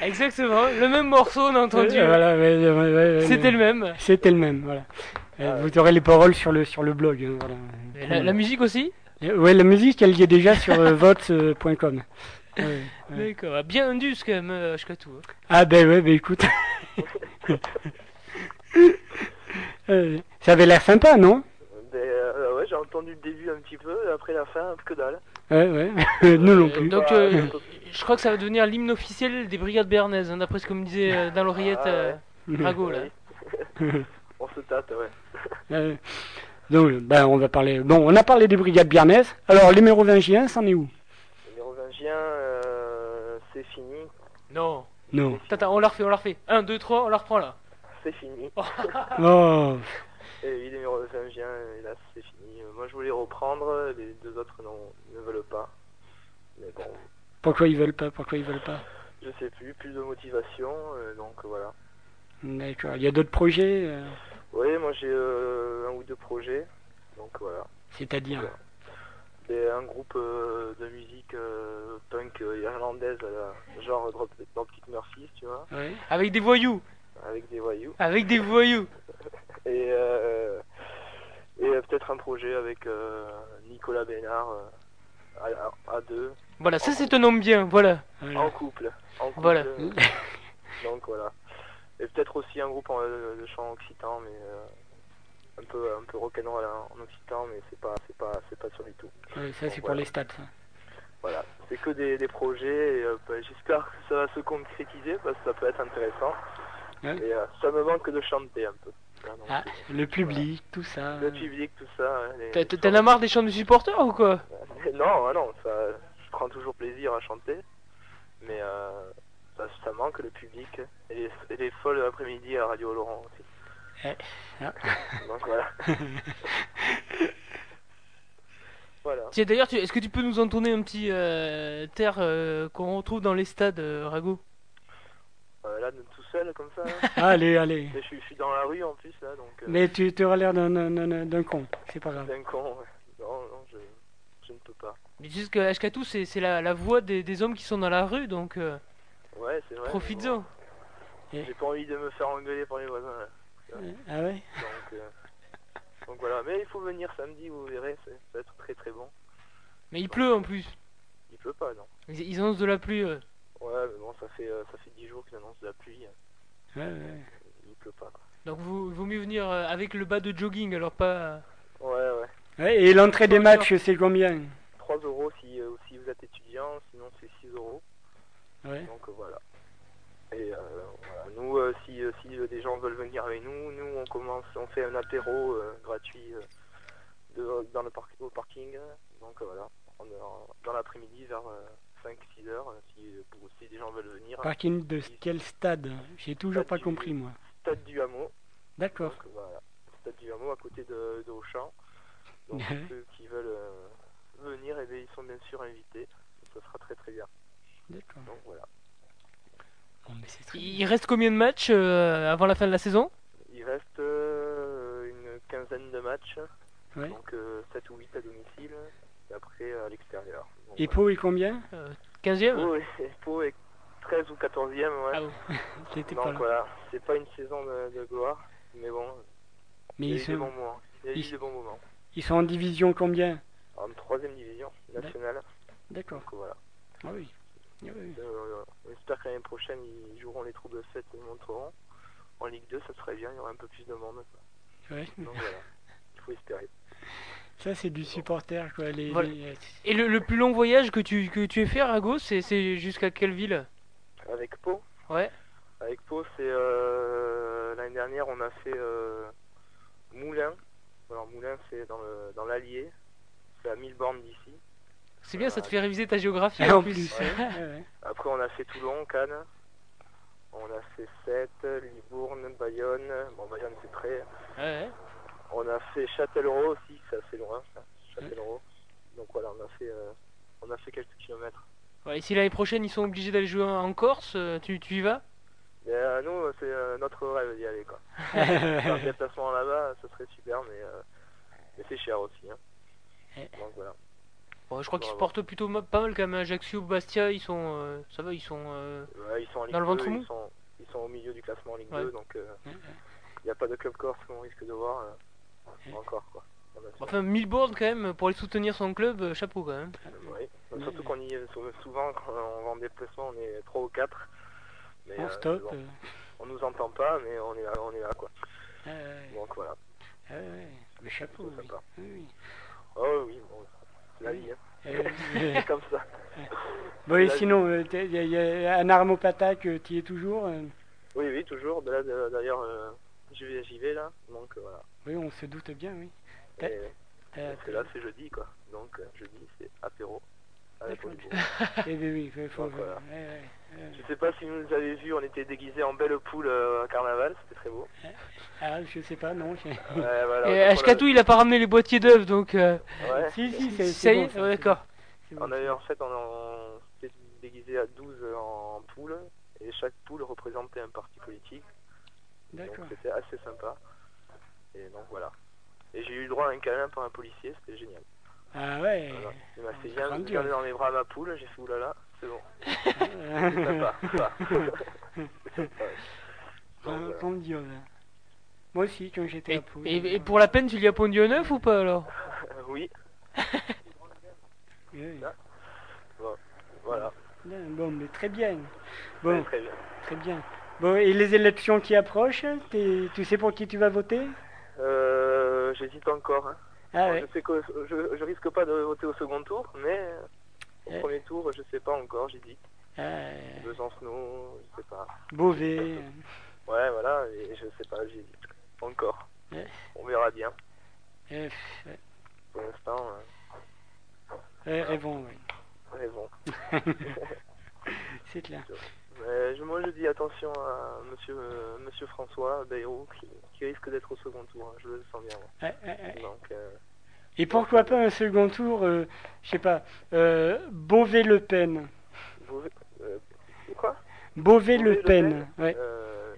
Exactement. Le même morceau, on a entendu. Euh, voilà, ouais, ouais, ouais, ouais, C'était le même. C'était le même, voilà. Euh, vous aurez les paroles sur le, sur le blog. hein, voilà. Et la, la musique aussi Ouais, la musique, elle y est déjà sur euh. Ouais, ouais. D'accord. Ah, Bien indus quand même, euh, Ashkatu. hein. Ah ben ouais, ben écoute. Euh, ça avait l'air sympa, non Ben, euh, ouais, j'ai entendu le début un petit peu, après la fin, que dalle. Ouais, ouais. Nous non plus. Donc, euh, je crois que ça va devenir l'hymne officiel des brigades béarnaises, hein, d'après ce que me disait euh, dans l'oreillette Ah, euh. Rago là. On se tâte, ouais. Donc, ben, on va parler. Bon, on a parlé des brigades biarnaises. Alors, les mérovingiens, c'en est où? Les mérovingiens, euh, c'est fini. Non. Non. Attends, on la refait, on la refait. 1, 2, 3, on la reprend là. C'est fini. Oh. Et oui, les mérovingiens, hélas, c'est fini. Moi, je voulais reprendre, les deux autres non, ne veulent pas. Mais bon, Pourquoi ils veulent pas Pourquoi ils veulent pas? Je sais plus, plus de motivation, euh, donc voilà. D'accord. Il y a d'autres projets euh, Oui, moi j'ai euh, un ou deux projets, donc voilà. C'est-à-dire? C'est un groupe euh, de musique euh, punk irlandaise, genre Drop, Dropkick Murphys, tu vois, Ouais. Avec des voyous. avec des voyous. Avec des voyous. Et, euh, et euh, peut-être un projet avec euh, Nicolas Bénard euh, à, deux, Voilà, ça c'est un homme bien, voilà. en couple. En couple Voilà. donc voilà. Et peut-être aussi un groupe en- de chant occitan, mais euh, un peu un peu rock'n'roll en occitan, mais c'est pas c'est pas c'est pas sûr du tout. Ouais, Ça, c'est pour voilà. les stats. ça. Voilà, c'est que des, des projets et euh, bah, j'espère que ça va se concrétiser parce que ça peut être intéressant. Ouais. Et euh, ça me manque de chanter un peu. Donc, Ah, le public, tout ça. Le public, tout ça. hein, T'en as marre des chants de supporters ou quoi? Non, ah non, ça, je prends toujours plaisir à chanter, mais euh, ça, ça manque le public et les, et les folles après-midi à Radio Laurent aussi. Eh, ah. Donc voilà. voilà. Tiens, d'ailleurs, tu- est-ce que tu peux nous entonner un petit euh, terre euh, qu'on retrouve dans les stades, euh, Rago? Euh, là, seul comme ça. là. Allez, allez. Mais je, suis- je suis dans la rue en plus là, donc. euh, Mais tu tu auras l'air d'un- con. C'est pas grave. d'un con. ouais. Non, non, je, je ne peux pas. Mais juste que Ashkatu, c'est c'est la, la voix des, des hommes qui sont dans la rue, donc euh, Ouais, c'est vrai. profites-en. J'ai pas envie de me faire engueuler par les voisins. Là. Ah ouais? Donc, euh, donc voilà. Mais il faut venir samedi, vous verrez, c'est- ça va être très très bon. Mais il pleut en plus. Il pleut pas, non. Ils, ils annoncent de la pluie. Euh. Ouais, mais bon, ça fait euh, ça fait 10 jours qu'ils annoncent de la pluie. Ouais, ouais. Il pleut pas. Quoi. Donc vous vaut mieux venir euh, avec le bas de jogging, alors pas. Ouais, ouais. Ouais, et l'entrée des matchs, c'est combien 3 euros si, euh, si vous êtes étudiant, sinon c'est 6 euros. Ouais. Donc euh, voilà. Et euh, voilà. nous, euh, si, euh, si euh, des gens veulent venir avec nous, nous on commence, on fait un apéro euh, gratuit euh, de- dans le parc, au parking. Donc euh, voilà, On est en- dans l'après-midi vers 5-6 heures, euh, si, euh, pour, si des gens veulent venir. Parking de quel stade? J'ai toujours pas du- compris, moi. Stade du Hameau. D'accord. Voilà, Stade du Hameau à côté de, de Auchan. Donc ceux qui veulent euh, venir, eh bien, ils sont bien sûr invités. Ça sera très très bien. D'accord. Donc voilà. Bon, mais c'est très Il reste combien de matchs euh, avant la fin de la saison? Il reste euh, une quinzaine de matchs, Ouais. donc 7 ou 8 à domicile, et après à l'extérieur. Donc, Et voilà. Pau est combien? 15ème Pau est, Pau est 13 ou 14e, ouais. Ah bon. Donc pas là. voilà, c'est pas une saison de, de gloire, mais bon, Mais il y a ils eu des sont, bons moments. Il y a eu ils- des bons moments. ils sont en division combien? En troisième division nationale. D'accord. Donc voilà. Ah oui. Ah oui. Euh, on espère que l'année prochaine ils joueront les trous de fête et monteront. En Ligue 2, ça serait bien, il y aurait un peu plus de monde. Ouais. Donc voilà, il faut espérer. Ça, c'est du supporter, quoi. Les, Voilà. les- Et le, le plus long voyage que tu, que tu aies fait, Rago, c'est c'est jusqu'à quelle ville? Avec Pau Ouais. Avec Pau, c'est euh, l'année dernière, on a fait euh, Moulin. Alors Moulin, c'est dans le dans l'Allier. C'est à 1000 bornes d'ici. C'est bien, ça te fait réviser ta géographie Ah, en plus. Ouais. Après, on a fait Toulon, Cannes. On a fait Sète, Libourne, Bayonne. Bon, Bayonne, c'est près. Ouais. On a fait Châtellerault aussi, c'est assez loin, ça. Châtelleraut. Donc voilà, on a fait, euh, on a fait quelques kilomètres. Ouais, et si l'année prochaine ils sont obligés d'aller jouer en Corse, euh, tu, tu y vas? Mais euh, nous, c'est euh, notre rêve d'y aller, quoi. Un déplacement là-bas, ce serait super, mais, mais c'est cher aussi. Hein. Donc voilà. Bon, Je crois qu'ils se portent plutôt pas mal quand même. Ajaccio, Bastia, ils sont. euh, ça va, ils sont. euh, Ouais, ils sont en Ligue Dans le 2, ventre mou ils sont, ils sont au milieu du classement en Ligue Ouais. 2, donc il n'y a pas de club corse qu'on risque de voir. Euh. encore quoi. Enfin, 1000 bornes quand même pour aller soutenir son club, euh, chapeau quand même. Oui. Donc, Surtout qu'on y est sou- souvent quand on va en déplacement, on est 3 ou 4. Mais, On euh, stop. bon, euh, on nous entend pas, mais on est là, on est là quoi. ah ouais, Donc voilà. ah ouais, le chapeau. Oui. sympa. Oui, oui. Oh oui, bon, la Oui. vie. Hein. Euh, C'est comme ça. bon, et La sinon, euh, il y, a- il y a un arme au patac, tu y es toujours euh Oui, oui, toujours. Ben D'ailleurs, euh, j'y vais, j'y vais là. Donc euh, voilà. Oui, on se doute bien, oui. Et, et t'as- c'est là, c'est jeudi quoi. Donc euh, jeudi, c'est apéro. Avec. Olivier. Eh bien oui, il faut... Donc, voilà. ouais, ouais, ouais. Je sais pas si vous nous avez vu, on était déguisés en belle poule euh, à carnaval, c'était très beau. Ah, je sais pas, non. Ouais, voilà, Et Ashkatou, il a pas ramené les boîtiers d'œufs donc. euh. Si, si, c'est Ça y est, d'accord. On avait en fait, on, on s'était déguisé à 12 en poules et chaque poule représentait un parti politique. Donc D'accord. c'était assez sympa. Et donc voilà. Et j'ai eu le droit à un câlin par un policier, c'était génial. Ah ouais. Voilà. Il m'a fait c'est viens, grandiose. viens dans mes bras ma poule, j'ai fait oulala, c'est bon. Ah, C'est sympa. sympa. Ouais. Ah. Moi aussi, quand j'étais Et, à Pau. et- et pour la peine, tu lui as pondu un œuf ou pas alors oui, Oui, oui. voilà. Bien, Bon, mais très bien. Ouais, Bon, très bien. très bien. Bon, et les élections qui approchent, tu sais pour qui tu vas voter? Euh, J'hésite encore. hein. Ah Alors, ouais. Je sais que je, je risque pas de voter au second tour, mais au Eh. premier tour, je sais pas encore, j'hésite. Ah, Besancenot, je sais pas. Beauvais. Ouais, voilà, et je sais pas, j'hésite. Encore. Ouais. On verra bien. euh. Pour l'instant, Ouais, rêvons, oui. euh, raison. C'est clair. Moi, je dis attention à monsieur, euh, monsieur François Bayrou, qui, qui risque d'être au second tour. hein, je le sens bien. Donc, euh, Et pourquoi pas un second tour, euh, je sais pas, euh, Beauvais-Le Pen. euh, quoi? Beauvais-Le Pen. Ouais. Euh,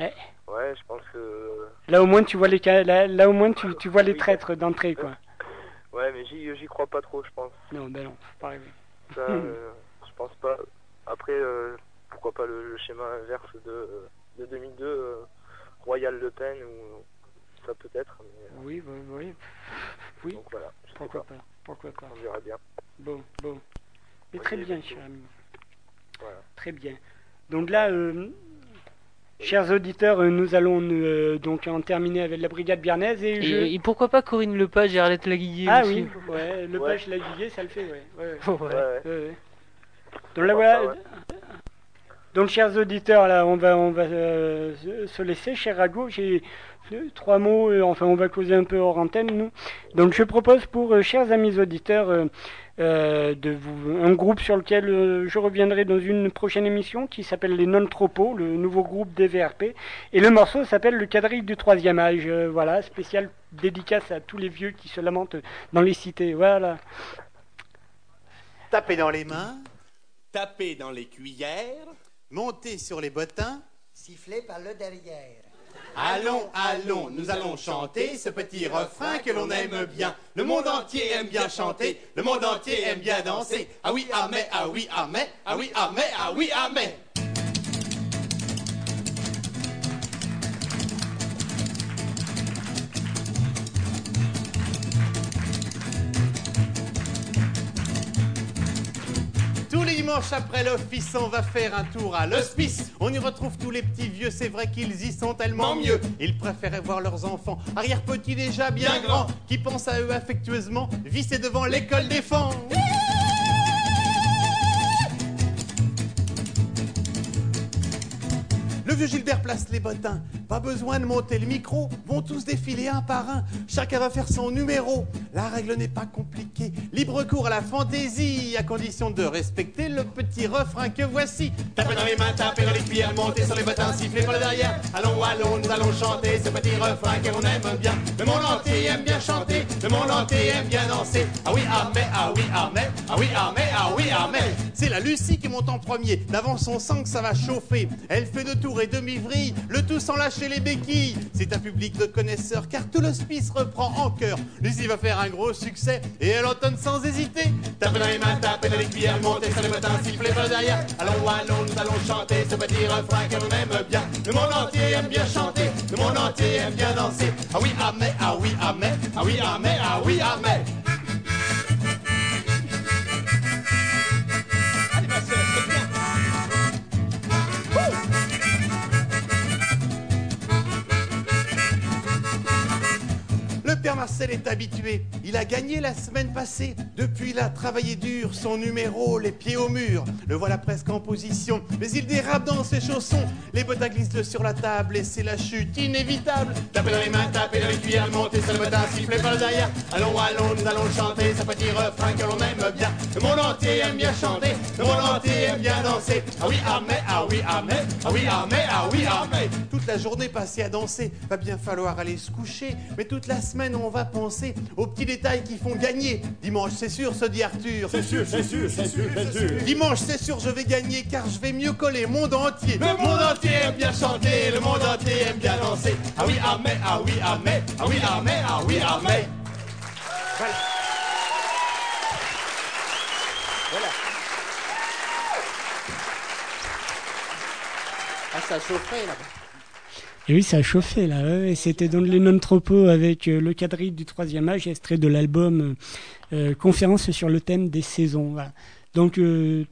Ouais. ouais, je pense que. Là au moins tu vois les là, là, au moins tu, tu vois les traîtres d'entrée quoi. Ouais, mais j'y j'y crois pas trop, je pense. Non, ben non, rêver. Ça, je pense pas. Après, euh, pourquoi pas le, le schéma inverse de, de 2002, euh, Royal Le Pen, ou ça peut être. Mais, euh, Oui, oui, oui. Oui, donc voilà, je sais pourquoi pas. pas, pourquoi pas. On verra bien. Bon, bon. Mais très bien, bientôt. cher ami. Voilà. Très bien. Donc là, euh, chers auditeurs, nous allons euh, donc en terminer avec la brigade biarnaise et, je... et, et pourquoi pas Corinne Lepage et Arlette Laguillier Ah aussi oui, ouais, le Ouais. page la guillée, ça le fait, ouais. ouais, ouais. Ouais. Ouais, ouais. Ouais, ouais. Donc là, Pourquoi voilà. Donc, chers auditeurs, là, on va, on va euh, se- se laisser. Cher Rago, j'ai euh, trois mots. euh, enfin, on va causer un peu hors antenne, nous. Donc, je propose pour, euh, chers amis auditeurs, euh, euh, de vous, un groupe sur lequel euh, je reviendrai dans une prochaine émission qui s'appelle Les Non-Tropos, le nouveau groupe des VRP. Et le morceau s'appelle Le quadrille du troisième âge. Euh, voilà, spécial dédicace à tous les vieux qui se lamentent dans les cités. Voilà. Tapez dans les mains, tapez dans les cuillères, montez sur les bottins. Sifflé par le derrière. Allons, allons, nous allons chanter ce petit refrain que l'on aime bien. Le monde entier aime bien chanter, le monde entier aime bien danser. Ah oui, ah mais, ah oui, ah mais, ah oui, ah mais, ah oui, ah mais. Dimanches après l'office, on va faire un tour à l'hospice. On y retrouve tous les petits vieux, c'est vrai qu'ils y sont tellement mieux. Ils préféraient voir leurs enfants, arrière-petits déjà bien grands, qui pensent à eux affectueusement, vissés devant l'école des fans. Le vieux Gilbert place les bottins. Pas besoin de monter le micro. Vont tous défiler un par un. Chacun va faire son numéro. La règle n'est pas compliquée. Libre cours à la fantaisie. À condition de respecter le petit refrain que voici. Tapez dans les mains, tapez dans les cuillères. Montez sur les bottins, sifflez par le derrière. Allons, allons, nous allons chanter ce petit refrain que l'on aime bien. Le monde entier aime bien chanter. Le monde entier aime bien danser. Ah oui, ah mais, ah oui, ah mais. Ah oui, ah mais, ah oui, ah mais. C'est la Lucie qui monte en premier. D'avance, on sent que ça va chauffer. Elle fait deux et demi-vrille, le tout sans lâcher les béquilles. C'est un public de connaisseurs, car tout l'hospice reprend en cœur. Lucie va faire un gros succès et elle entonne sans hésiter. Tapez dans les mains, tapez dans les cuillères, montez sur les matins, sifflez pas derrière. Allons, allons, nous allons chanter ce petit refrain que l'on aime bien. Le monde entier aime bien chanter, le monde entier aime bien danser. Ah oui, ah mais, ah oui, ah mais, ah oui, ah mais, ah oui, ah mais. Marcel est habitué. Il a gagné la semaine passée. Depuis, il a travaillé dur. Son numéro, les pieds au mur. Le voilà presque en position. Mais il dérape dans ses chaussons. Les bottes à glisse sur la table et c'est la chute inévitable. Tapez dans les mains, tapez dans les cuillères, montez sur le botin, sifflez par le derrière. Allons, allons, nous allons chanter ce petit refrain que l'on aime bien. Le monde entier aime bien chanter. Le monde entier aime bien danser. Ah oui, ah mais, ah oui, ah mais, ah oui, ah mais, ah oui, ah mais. Toute la journée passée à danser, va bien falloir aller se coucher. Mais toute la semaine, on va penser aux petits détails qui font gagner. Dimanche, c'est sûr, se dit Arthur. C'est sûr, c'est sûr, c'est sûr, c'est sûr. Dimanche, c'est sûr, je vais gagner car je vais mieux coller monde entier. Le monde entier aime bien chanter, le monde entier aime bien danser. Ah oui, ah mais, ah oui, ah mais, ah oui, ah mais, ah oui, ah mais. Voilà. Voilà. Ah, ça chaufferait là-bas. Et oui, ça a chauffé là. Et c'était dans les non-tropos avec euh, le quadrille du troisième âge, extrait de l'album euh, euh, Conférence sur le thème des saisons. Donc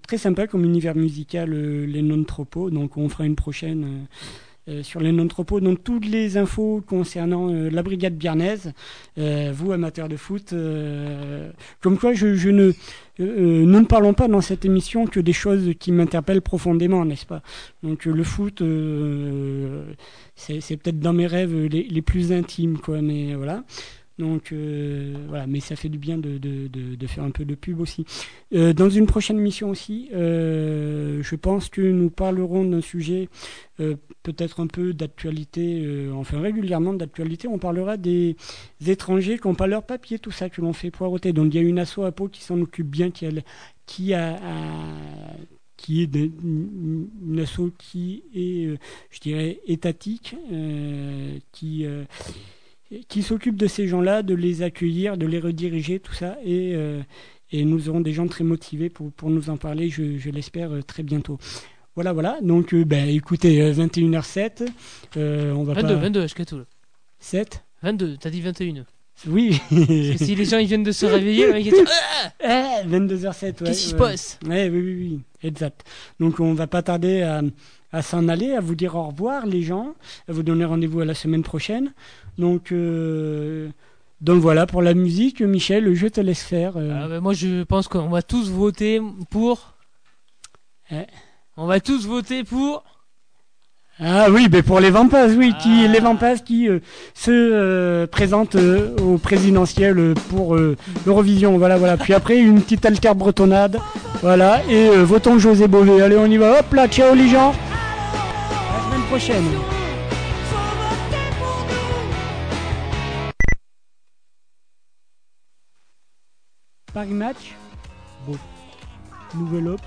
très sympa comme univers musical, les non-tropos. Donc on fera une prochaine euh, sur les non-tropos. Donc toutes les infos concernant euh, la brigade biarnaise, euh, vous amateurs de foot, comme quoi je, je ne... euh, nous ne parlons pas dans cette émission que des choses qui m'interpellent profondément, n'est-ce pas? Donc euh, le foot, euh, c'est c'est peut-être dans mes rêves les, les plus intimes, quoi. Mais voilà. Donc euh, voilà, mais ça fait du bien de, de, de, faire un peu de pub aussi. Euh, dans une prochaine émission aussi, euh, je pense que nous parlerons d'un sujet peut-être un peu d'actualité, enfin régulièrement d'actualité. On parlera des étrangers qui n'ont pas leur papier, tout ça, que l'on fait poireauter. Donc il y a une asso à Pau qui s'en occupe bien, qui, a, qui est une asso qui est, je dirais, étatique, qui qui s'occupe de ces gens-là, de les accueillir, de les rediriger, tout ça. Et, euh, et nous aurons des gens très motivés pour, pour nous en parler, je, je l'espère, euh, très bientôt. Voilà, voilà. Donc, euh, ben, écoutez, euh, 21h07. euh, on va 22, pas... 22, je tout. 7 22, t'as dit 21. Oui. Parce que si les gens ils viennent de se réveiller, le mec il dit Eh, 22h07, ouais. Qu'est-ce qui se ouais. passe? Ouais, oui, oui, oui, exact. Donc on va pas tarder à, à s'en aller, à vous dire au revoir les gens, à vous donner rendez-vous à la semaine prochaine. Donc, euh, donc voilà, pour la musique, Michel, je te laisse faire. euh. Ah, bah, moi je pense qu'on va tous voter pour. Eh. On va tous voter pour. Ah oui, ben pour les Vampas, oui, qui les Vampas qui euh, se euh, présentent euh, au présidentiel pour l'Eurovision, voilà, voilà. Puis après une petite alter bretonnade, voilà, et votons José Bové. Allez, on y va. Hop là, ciao les gens. À la semaine prochaine. Paris Match. Bon. Nouvelle op.